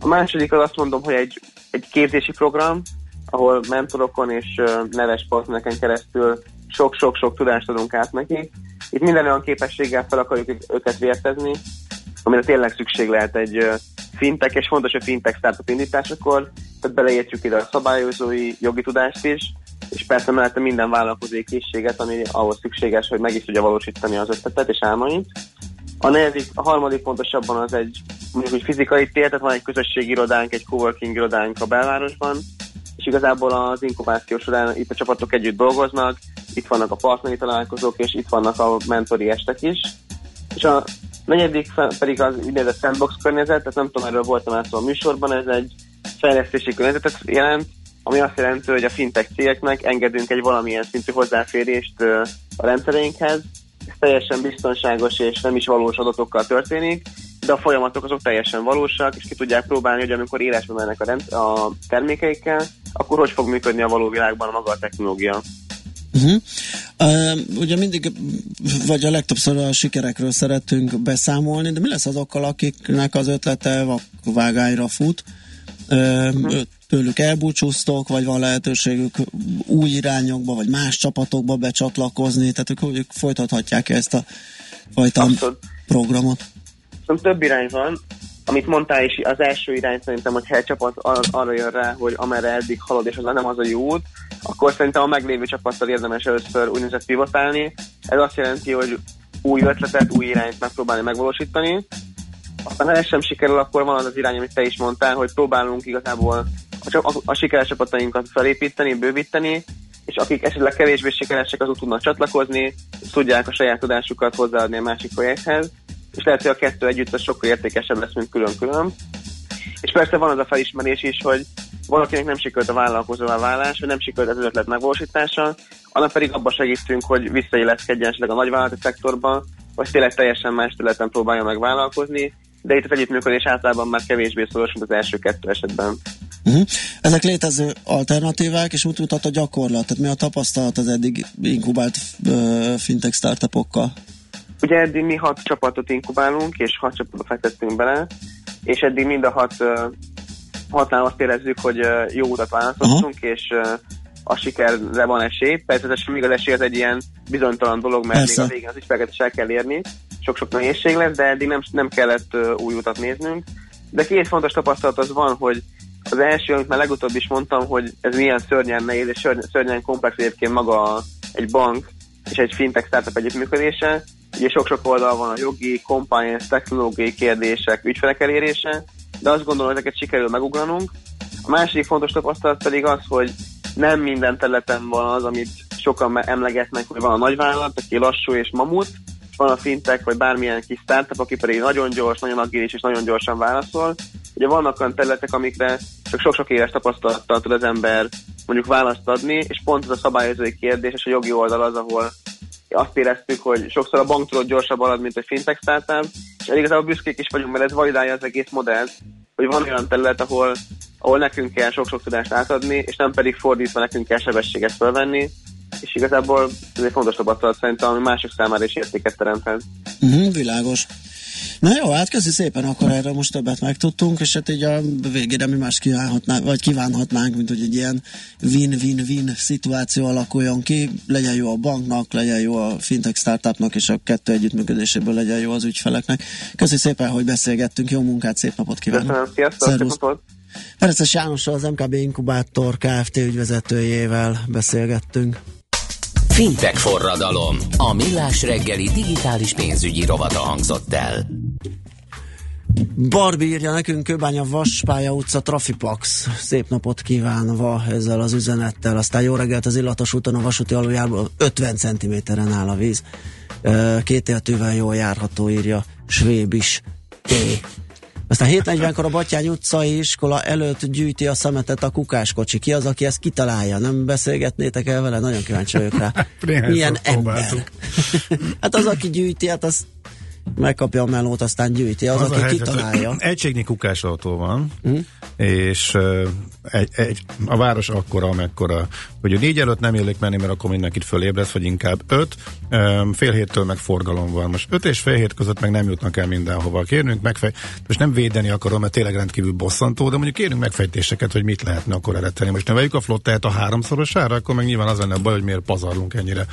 A második az azt mondom, hogy egy, egy képzési program, ahol mentorokon és uh, neves partnereken keresztül sok-sok-sok tudást adunk át nekik. Itt minden olyan képességgel fel akarjuk őket vértezni, amire tényleg szükség lehet egy fintek, és fontos a fintek startup indításakor, tehát beleértjük ide a szabályozói jogi tudást is, és persze mellette minden vállalkozói készséget, ami ahhoz szükséges, hogy meg is tudja valósítani az ötletet és álmait. A, negyedik, a harmadik pontosabban az egy mondjuk egy fizikai tér, tehát van egy közösségi irodánk, egy coworking irodánk a belvárosban, és igazából az inkubáció során itt a csapatok együtt dolgoznak, itt vannak a partneri találkozók, és itt vannak a mentori estek is. És a negyedik pedig az úgynevezett sandbox környezet, tehát nem tudom, erről voltam át a műsorban, ez egy fejlesztési környezetet jelent, ami azt jelenti, hogy a fintech cégeknek engedünk egy valamilyen szintű hozzáférést a rendszereinkhez. Ez teljesen biztonságos és nem is valós adatokkal történik, de a folyamatok azok teljesen valósak, és ki tudják próbálni, hogy amikor élesbe mennek a, rend- a termékeikkel, akkor hogy fog működni a való világban a maga a technológia. Uh-huh. Ugye mindig, vagy a legtöbbször a sikerekről szeretünk beszámolni, de mi lesz azokkal, akiknek az ötlete vágányra fut? Tőlük elbúcsúztok, vagy van lehetőségük új irányokba, vagy más csapatokba becsatlakozni, tehát ők, ők folytathatják ezt a fajta Abszolút. programot? Szóval több irány van amit mondtál is, az első irány szerintem, hogy egy csapat ar- arra jön rá, hogy amerre eddig halad, és az nem az a jó út, akkor szerintem a meglévő csapattal érdemes először úgynevezett pivotálni. Ez azt jelenti, hogy új ötletet, új irányt megpróbálni megvalósítani. Aztán ha ez sem sikerül, akkor van az az irány, amit te is mondtál, hogy próbálunk igazából a, a, a sikeres csapatainkat felépíteni, bővíteni, és akik esetleg kevésbé sikeresek, azok tudnak csatlakozni, és tudják a saját tudásukat hozzáadni a másik projekthez és lehet, hogy a kettő együtt az sokkal értékesebb lesz, mint külön-külön. És persze van az a felismerés is, hogy valakinek nem sikerült a vállalkozóvá válás, vagy nem sikerült az ötlet megvalósítása, annak pedig abban segítünk, hogy visszailleszkedjen esetleg a nagyvállalati szektorba, vagy tényleg teljesen más területen próbálja meg vállalkozni, de itt az együttműködés általában már kevésbé szoros, mint az első kettő esetben. Uh-huh. Ezek létező alternatívák, és úgy mutat a gyakorlat. Tehát mi a tapasztalat az eddig inkubált uh, fintech startupokkal? Ugye eddig mi hat csapatot inkubálunk, és hat csapatot fektettünk bele, és eddig mind a hat hatnál azt érezzük, hogy jó utat választottunk, uh-huh. és a sikerre van esély. Persze ez még az esély az egy ilyen bizonytalan dolog, mert Persze. még a végén az ügyfeleket is el kell érni. Sok-sok nehézség lesz, de eddig nem, nem kellett új utat néznünk. De két fontos tapasztalat az van, hogy az első, amit már legutóbb is mondtam, hogy ez milyen szörnyen nehéz és szörnyen komplex egyébként maga egy bank és egy fintech startup együttműködése, Ugye sok-sok oldal van a jogi, compliance, technológiai kérdések, ügyfelek elérése, de azt gondolom, hogy ezeket sikerül megugranunk. A másik fontos tapasztalat pedig az, hogy nem minden területen van az, amit sokan emlegetnek, hogy van a nagyvállalat, aki lassú és mamut, és van a fintek, vagy bármilyen kis startup, aki pedig nagyon gyors, nagyon agilis és nagyon gyorsan válaszol. Ugye vannak olyan területek, amikre csak sok-sok éves tapasztalattal tud az ember mondjuk választ adni, és pont ez a szabályozói kérdés és a jogi oldal az, ahol azt éreztük, hogy sokszor a bank tudott gyorsabb alad, mint egy fintech startup, és igazából büszkék is vagyunk, mert ez validálja az egész modellt, hogy van olyan terület, ahol, ahol nekünk kell sok-sok tudást átadni, és nem pedig fordítva nekünk kell sebességet felvenni, és igazából ez egy fontos tapasztalat szerintem, ami mások számára is értéket teremthet. Uh-huh, világos. Na jó, hát köszi szépen, akkor erről most többet megtudtunk, és hát így a végére mi más kívánhatnánk, vagy kívánhatnánk, mint hogy egy ilyen win-win-win szituáció alakuljon ki, legyen jó a banknak, legyen jó a fintech startupnak, és a kettő együttműködéséből legyen jó az ügyfeleknek. Köszi szépen, hogy beszélgettünk, jó munkát, szép napot kívánok! Köszönöm, sziasztok! Pereces Jánossal, az MKB Inkubátor Kft. ügyvezetőjével beszélgettünk. Fintech forradalom. A millás reggeli digitális pénzügyi rovata hangzott el. Barbi írja nekünk Kőbánya Vaspálya utca Trafipax. Szép napot kívánva ezzel az üzenettel. Aztán jó reggelt az illatos úton a vasúti aluljárból 50 cm-en áll a víz. Két éltővel jól járható, írja Svéb T. Aztán 7.40-kor a Batyány utcai iskola előtt gyűjti a szemetet a kukáskocsi. Ki az, aki ezt kitalálja? Nem beszélgetnétek el vele? Nagyon kíváncsi vagyok rá. Milyen ember? hát az, aki gyűjti, hát az megkapja a melót, aztán gyűjti. Az, az aki helyzet, kitalálja. Egységnyi kukásautó van, uh-huh. és uh, egy, egy, a város akkora, amekkora, hogy a négy előtt nem élik menni, mert akkor mindenkit fölébresz, vagy inkább öt, um, fél héttől meg forgalom van. Most öt és fél hét között meg nem jutnak el mindenhova. Kérnünk megfej... most nem védeni akarom, mert tényleg rendkívül bosszantó, de mondjuk kérünk megfejtéseket, hogy mit lehetne akkor eredeteni. Most neveljük a flottát a háromszorosára, akkor meg nyilván az lenne a baj, hogy miért pazarlunk ennyire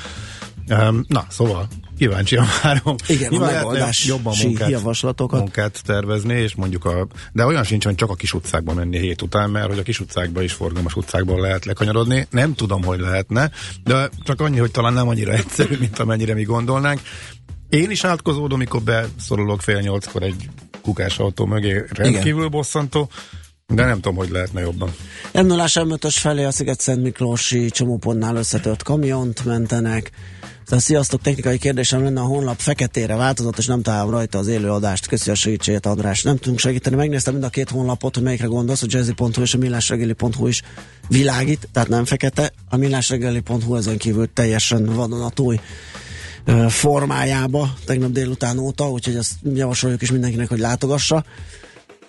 Um, na, szóval kíváncsi a várom. Igen, Nyilván a megoldás jobban munkát, javaslatokat. munkát tervezni, és mondjuk a, de olyan sincs, hogy csak a kis utcákba menni hét után, mert hogy a kis utcákba is forgalmas utcákból lehet lekanyarodni. Nem tudom, hogy lehetne, de csak annyi, hogy talán nem annyira egyszerű, mint amennyire mi gondolnánk. Én is átkozódom, mikor beszorulok fél nyolckor egy kukás autó mögé, rendkívül Igen. bosszantó. De nem tudom, hogy lehetne jobban. m 0 felé a Sziget-Szent Miklósi csomópontnál összetört kamiont mentenek. Tehát sziasztok, technikai kérdésem lenne, a honlap feketére változott, és nem találom rajta az élőadást. Köszi a segítséget, András. Nem tudunk segíteni. Megnéztem mind a két honlapot, hogy melyikre gondolsz, a jazzy.hu és a millásregeli.hu is világít, tehát nem fekete. A millásregeli.hu ezen kívül teljesen vadonatúj formájába tegnap délután óta, úgyhogy ezt javasoljuk is mindenkinek, hogy látogassa.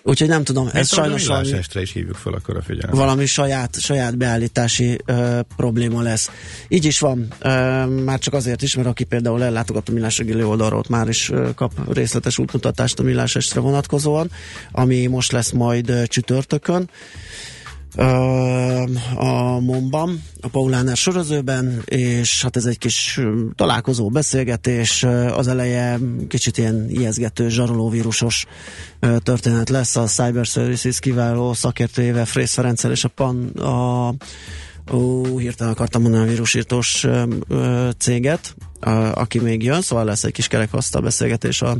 Úgyhogy nem tudom, ez sajnos valami, estre is hívjuk fel akkor a figyelmet. Valami saját, saját beállítási ö, probléma lesz. Így is van, ö, már csak azért is, mert aki például ellátogat a Millás reggeli oldalról, ott már is ö, kap részletes útmutatást a Millás estre vonatkozóan, ami most lesz majd ö, csütörtökön a Momban, a Paulánál sorozőben, és hát ez egy kis találkozó, beszélgetés, az eleje kicsit ilyen ijeszgető, zsarolóvírusos történet lesz a Cyber Services kiváló szakértőjével, Frész Ferenccel és a, PAN, a ó, hirtelen akartam mondani a vírusírtós ö, ö, céget, a, aki még jön, szóval lesz egy kis kerekasztal beszélgetés a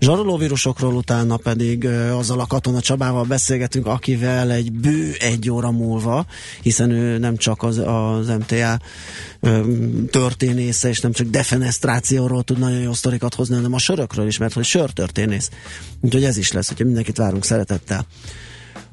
zsarolóvírusokról, utána pedig ö, azzal a Katona Csabával beszélgetünk, akivel egy bő egy óra múlva, hiszen ő nem csak az, az MTA ö, történésze, és nem csak defenestrációról tud nagyon jó sztorikat hozni, hanem a sörökről is, mert hogy sörtörténész. Úgyhogy ez is lesz, hogyha mindenkit várunk szeretettel.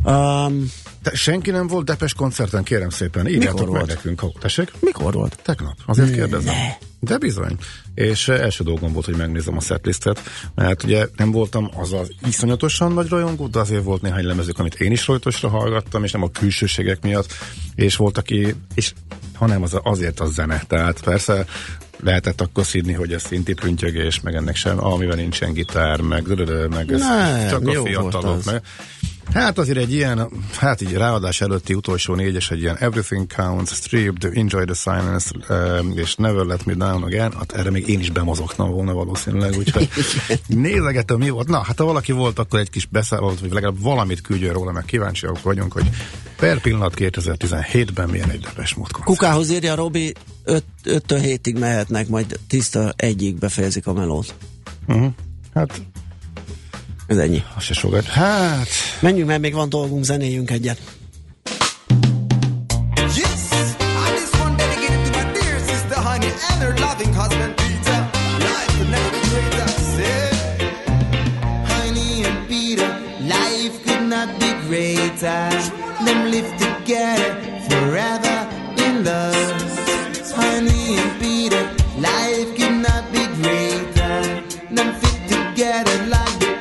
Um, te, senki nem volt Depes koncerten, kérem szépen. Írjátok meg volt? nekünk. Tessék? Mikor volt? Tegnap. Azért kérdezem. Ne. De bizony. És uh, első dolgom volt, hogy megnézem a setlistet, mert ugye nem voltam az az iszonyatosan nagy rajongó, de azért volt néhány lemezük, amit én is rajtosra hallgattam, és nem a külsőségek miatt, és volt, aki, és hanem az, azért a zene. Tehát persze lehetett akkor szídni, hogy ez szinti prüntjögés, meg ennek sem, amivel nincsen gitár, meg, meg ez nem, csak a fiatalok. Meg, Hát azért egy ilyen, hát így ráadás előtti utolsó négyes, egy ilyen Everything Counts, Stripped, Enjoy the Silence, uh, és Never Let Me Down Again, hát erre még én is bemozogtam volna valószínűleg, úgyhogy nézegetem mi volt. Na, hát ha valaki volt, akkor egy kis beszállott, vagy legalább valamit küldjön róla, meg kíváncsiak vagyunk, hogy per pillanat 2017-ben milyen egy depes mód Kukához írja Robi, 5-től 7-ig mehetnek, majd 10-től 1-ig befejezik a melót. Uh-huh. Hát ez ennyi. Az se sokat. Hát... Menjünk, mert még van dolgunk, zenéjünk egyet. Them live together forever in love. Honey and Peter, life could not be greater. Them fit together like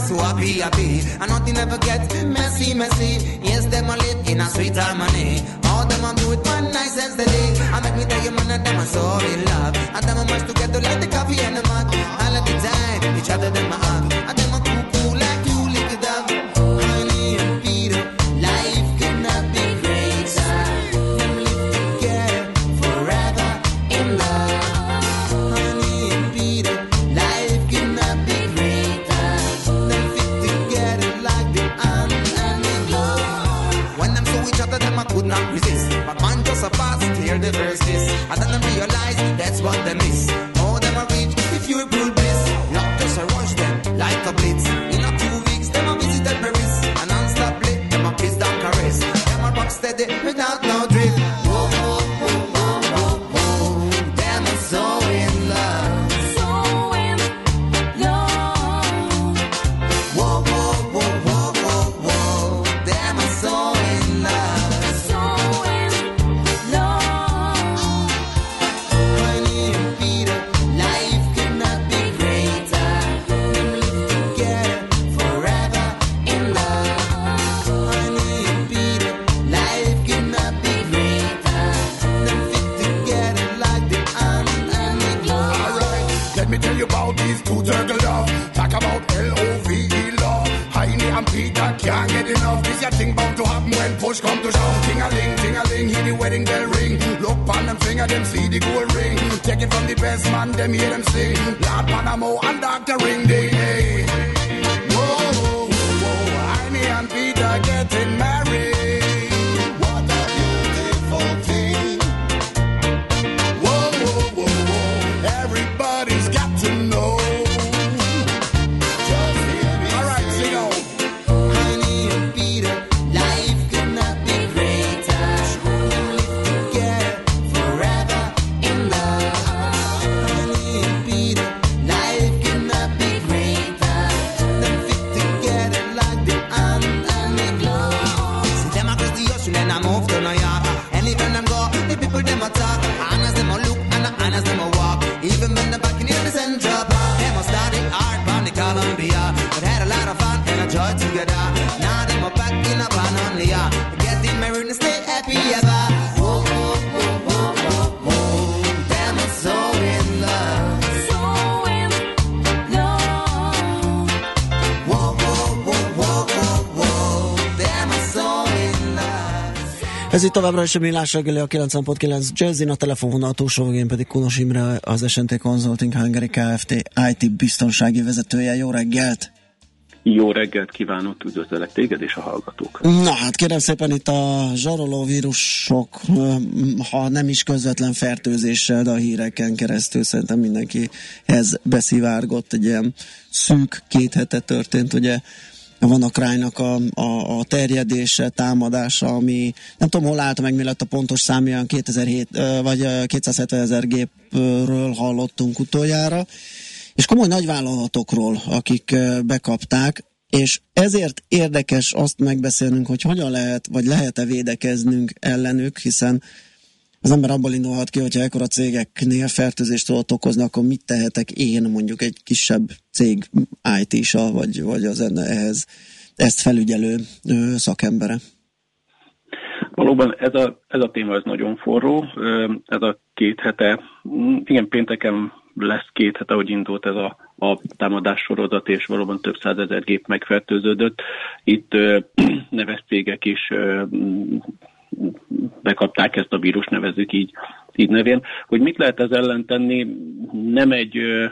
so happy, happy. And nothing ever gets messy, messy. Yes, them a live in a sweet harmony. All them a do it one night nice and steady. I make me tell you, man, that them a so in love. And them a much together like the coffee and the mug. All of the time, each other them a hug. What they miss. Fun and a joy together. Now them a back in a Panonia. Getting married and stay happy ever. Them are so in love. Ez itt továbbra is a Millás reggeli a 90.9 Jazzin, a telefonvonal túlsó végén pedig Kunos Imre, az SNT Consulting Hungary Kft. IT biztonsági vezetője. Jó reggelt! Jó reggelt kívánok, üdvözlök téged és a hallgatók. Na hát kérem szépen itt a zsaroló vírusok, ha nem is közvetlen fertőzéssel, de a híreken keresztül szerintem mindenkihez beszivárgott egy ilyen szűk két hete történt, ugye van a krájnak a, a, a terjedése, támadása, ami nem tudom, hol állt meg, mi lett a pontos szám, olyan 2007, ö, vagy ö, 270 ezer gépről hallottunk utoljára, és komoly nagyvállalatokról, akik bekapták, és ezért érdekes azt megbeszélnünk, hogy hogyan lehet, vagy lehet-e védekeznünk ellenük, hiszen az ember abból indulhat ki, hogyha ekkora cégeknél fertőzést tudott okozni, akkor mit tehetek én mondjuk egy kisebb cég IT-sa, vagy, vagy az enne ehhez ezt felügyelő szakembere? Valóban ez a, ez a téma ez nagyon forró, ez a két hete, igen, pénteken lesz két hete, hogy indult ez a, a támadás sorozat, és valóban több százezer gép megfertőződött. Itt neves cégek is ö, bekapták ezt a vírus, nevezzük így, így nevén. Hogy mit lehet ez ellen tenni? Nem egy ö,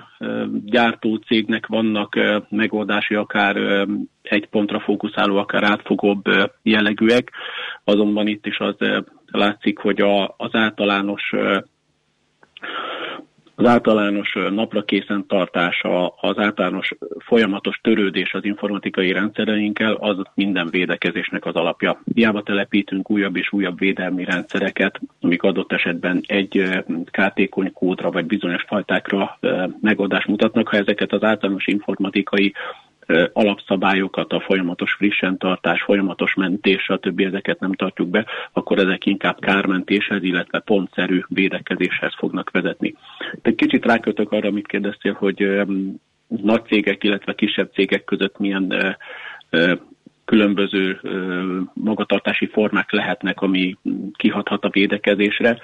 gyártó cégnek vannak ö, megoldási, akár ö, egy pontra fókuszáló, akár átfogóbb ö, jellegűek, azonban itt is az ö, látszik, hogy a, az általános ö, az általános napra készen tartása, az általános folyamatos törődés az informatikai rendszereinkkel, az minden védekezésnek az alapja. Hiába telepítünk újabb és újabb védelmi rendszereket, amik adott esetben egy kártékony kódra vagy bizonyos fajtákra megoldást mutatnak, ha ezeket az általános informatikai alapszabályokat, a folyamatos frissen tartás, folyamatos mentés, stb. ezeket nem tartjuk be, akkor ezek inkább kármentéshez, illetve pontszerű védekezéshez fognak vezetni. De kicsit rákötök arra, amit kérdeztél, hogy nagy cégek, illetve kisebb cégek között milyen különböző magatartási formák lehetnek, ami kihathat a védekezésre.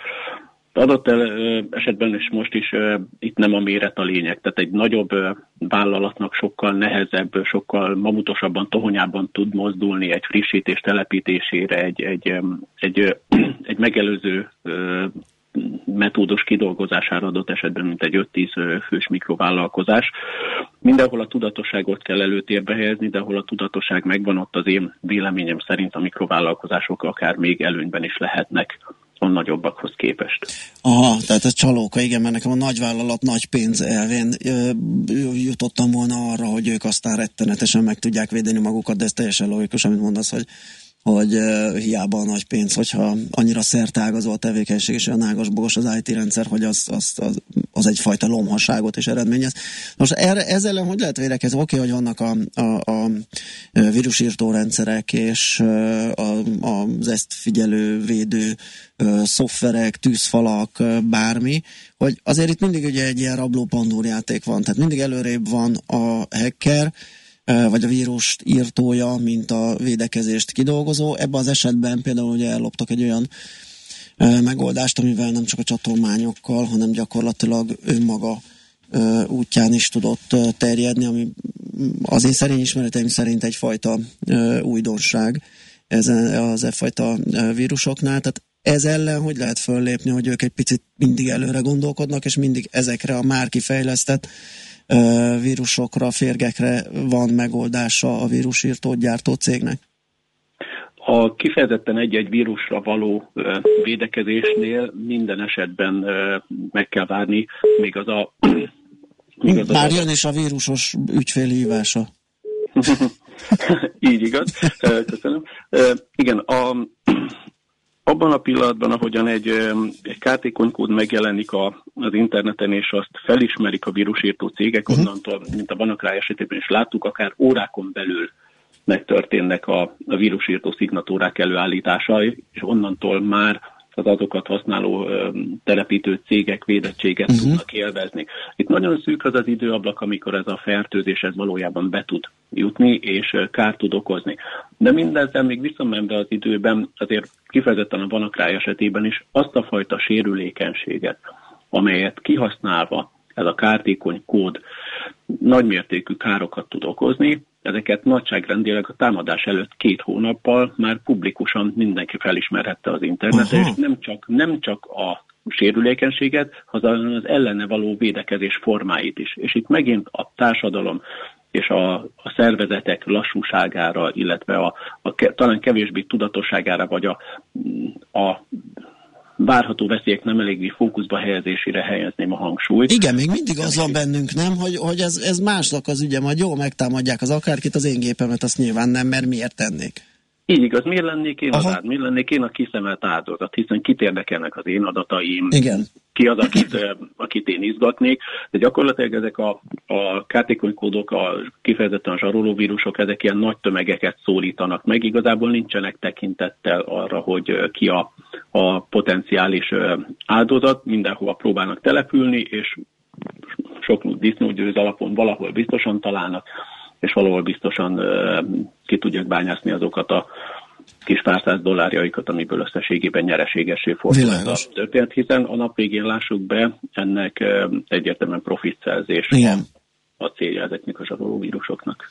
Adott el, ö, esetben és most is itt nem a méret a lényeg, tehát egy nagyobb vállalatnak sokkal nehezebb, sokkal mamutosabban, tohonyában tud mozdulni egy frissítés telepítésére, egy, egy, egy, egy megelőző metódus kidolgozására adott esetben, mint egy 5-10 fős mikrovállalkozás. Mindenhol a tudatosságot kell előtérbe helyezni, de ahol a tudatosság megvan, ott az én véleményem szerint a mikrovállalkozások akár még előnyben is lehetnek a nagyobbakhoz képest. Aha, tehát ez csalóka, igen, mert nekem a nagyvállalat nagy pénz elvén jutottam volna arra, hogy ők aztán rettenetesen meg tudják védeni magukat, de ez teljesen logikus, amit mondasz, hogy hogy uh, hiába a nagy pénz, hogyha annyira szertágazó a tevékenység és olyan ágas-bogos az IT rendszer, hogy az, az, az, az egyfajta lomhaságot is eredményez. Most erre, ezzel ellen hogy lehet védekezni? Oké, okay, hogy vannak a, a, a vírusírtó rendszerek és a, az ezt figyelő, védő szoftverek, tűzfalak, bármi, hogy azért itt mindig ugye egy ilyen rabló játék van, tehát mindig előrébb van a hacker, vagy a vírust írtója, mint a védekezést kidolgozó. Ebben az esetben például ugye elloptak egy olyan megoldást, amivel nem csak a csatolmányokkal, hanem gyakorlatilag önmaga útján is tudott terjedni, ami az én szerény ismereteim szerint egyfajta újdonság ez az e fajta vírusoknál. Tehát ez ellen hogy lehet föllépni, hogy ők egy picit mindig előre gondolkodnak, és mindig ezekre a már kifejlesztett vírusokra, férgekre van megoldása a vírusírtó gyártó cégnek? A kifejezetten egy-egy vírusra való védekezésnél minden esetben meg kell várni, még az a... Még az Már a... jön is a vírusos ügyfélhívása. Így igaz, köszönöm. Igen, a, abban a pillanatban, ahogyan egy, egy kártékony kód megjelenik a, az interneten, és azt felismerik a vírusírtó cégek, uh-huh. onnantól, mint a Banakráj esetében is láttuk, akár órákon belül megtörténnek a, a vírusírtó szignatúrák előállítása, és onnantól már az azokat használó telepítő cégek védettséget uh-huh. tudnak élvezni. Itt nagyon szűk az az időablak, amikor ez a fertőzés ez valójában be tud jutni, és kár tud okozni. De mindezzel még visszamenve az időben, azért kifejezetten a vanakráj esetében is azt a fajta sérülékenységet, amelyet kihasználva ez a kártékony kód nagymértékű károkat tud okozni, ezeket nagyságrendileg a támadás előtt két hónappal már publikusan mindenki felismerhette az interneten, és nem csak, nem csak a sérülékenységet, hanem az ellene való védekezés formáit is. És itt megint a társadalom és a, a szervezetek lassúságára, illetve a, a talán kevésbé tudatosságára, vagy a, a várható veszélyek nem eléggé fókuszba helyezésére helyezném a hangsúlyt. Igen, még mindig az van bennünk, nem, hogy, hogy ez, ez másnak az ügye, majd jól megtámadják az akárkit, az én gépemet, azt nyilván nem, mert miért tennék? Így igaz, miért lennék én Aha. az áld, miért lennék én a kiszemelt áldozat, hiszen kit érdekelnek az én adataim, Igen. ki az, akit, akit én izgatnék, de gyakorlatilag ezek a, a kártékony kódok, a kifejezetten a zsarolóvírusok, ezek ilyen nagy tömegeket szólítanak meg, igazából nincsenek tekintettel arra, hogy ki a, a potenciális áldozat, mindenhova próbálnak települni, és sok disznógyőz alapon valahol biztosan találnak, és valahol biztosan ki tudják bányászni azokat a kis pár száz dollárjaikat, amiből összességében nyereségesé fordult a történet, hiszen a nap végén lássuk be, ennek egyértelműen profitszerzés Igen. a célja ezeknek a zsaroló vírusoknak.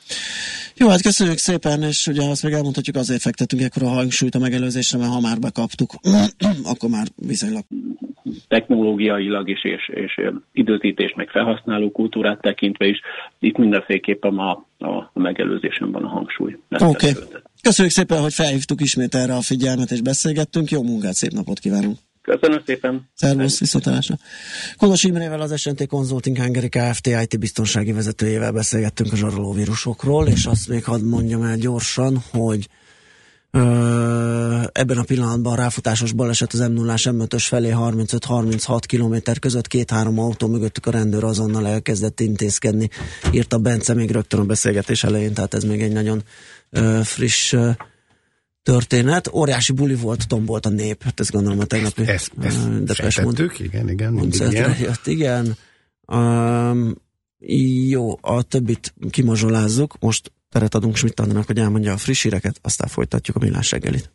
Jó, hát köszönjük szépen, és ugye azt meg elmondhatjuk, azért fektetünk ekkor a hangsúlyt a megelőzésre, mert ha már bekaptuk, akkor már viszonylag technológiailag is, és, és időzítés, meg felhasználó kultúrát tekintve is, itt mindenféleképpen a, a megelőzésen van a hangsúly. Oké. Okay. Köszönjük szépen, hogy felhívtuk ismét erre a figyelmet, és beszélgettünk. Jó munkát, szép napot kívánunk! Köszönöm szépen. Szervusz, viszontlátásra. Konos Imrével az SNT Consulting Hungary Kft. IT biztonsági vezetőjével beszélgettünk a zsarolóvírusokról, és azt még hadd mondjam el gyorsan, hogy ebben a pillanatban ráfutásos baleset az m 0 M5-ös felé 35-36 km között két-három autó mögöttük a rendőr azonnal elkezdett intézkedni, írta Bence még rögtön a beszélgetés elején, tehát ez még egy nagyon uh, friss uh, történet. Óriási buli volt, tombolt a nép, hát ezt gondolom a tegnapi ezt, ezt uh, Depes igen, igen, igen. Jött, igen. Um, jó, a többit kimazsolázzuk, most teret adunk Schmidt hogy elmondja a friss híreket, aztán folytatjuk a millás reggelit.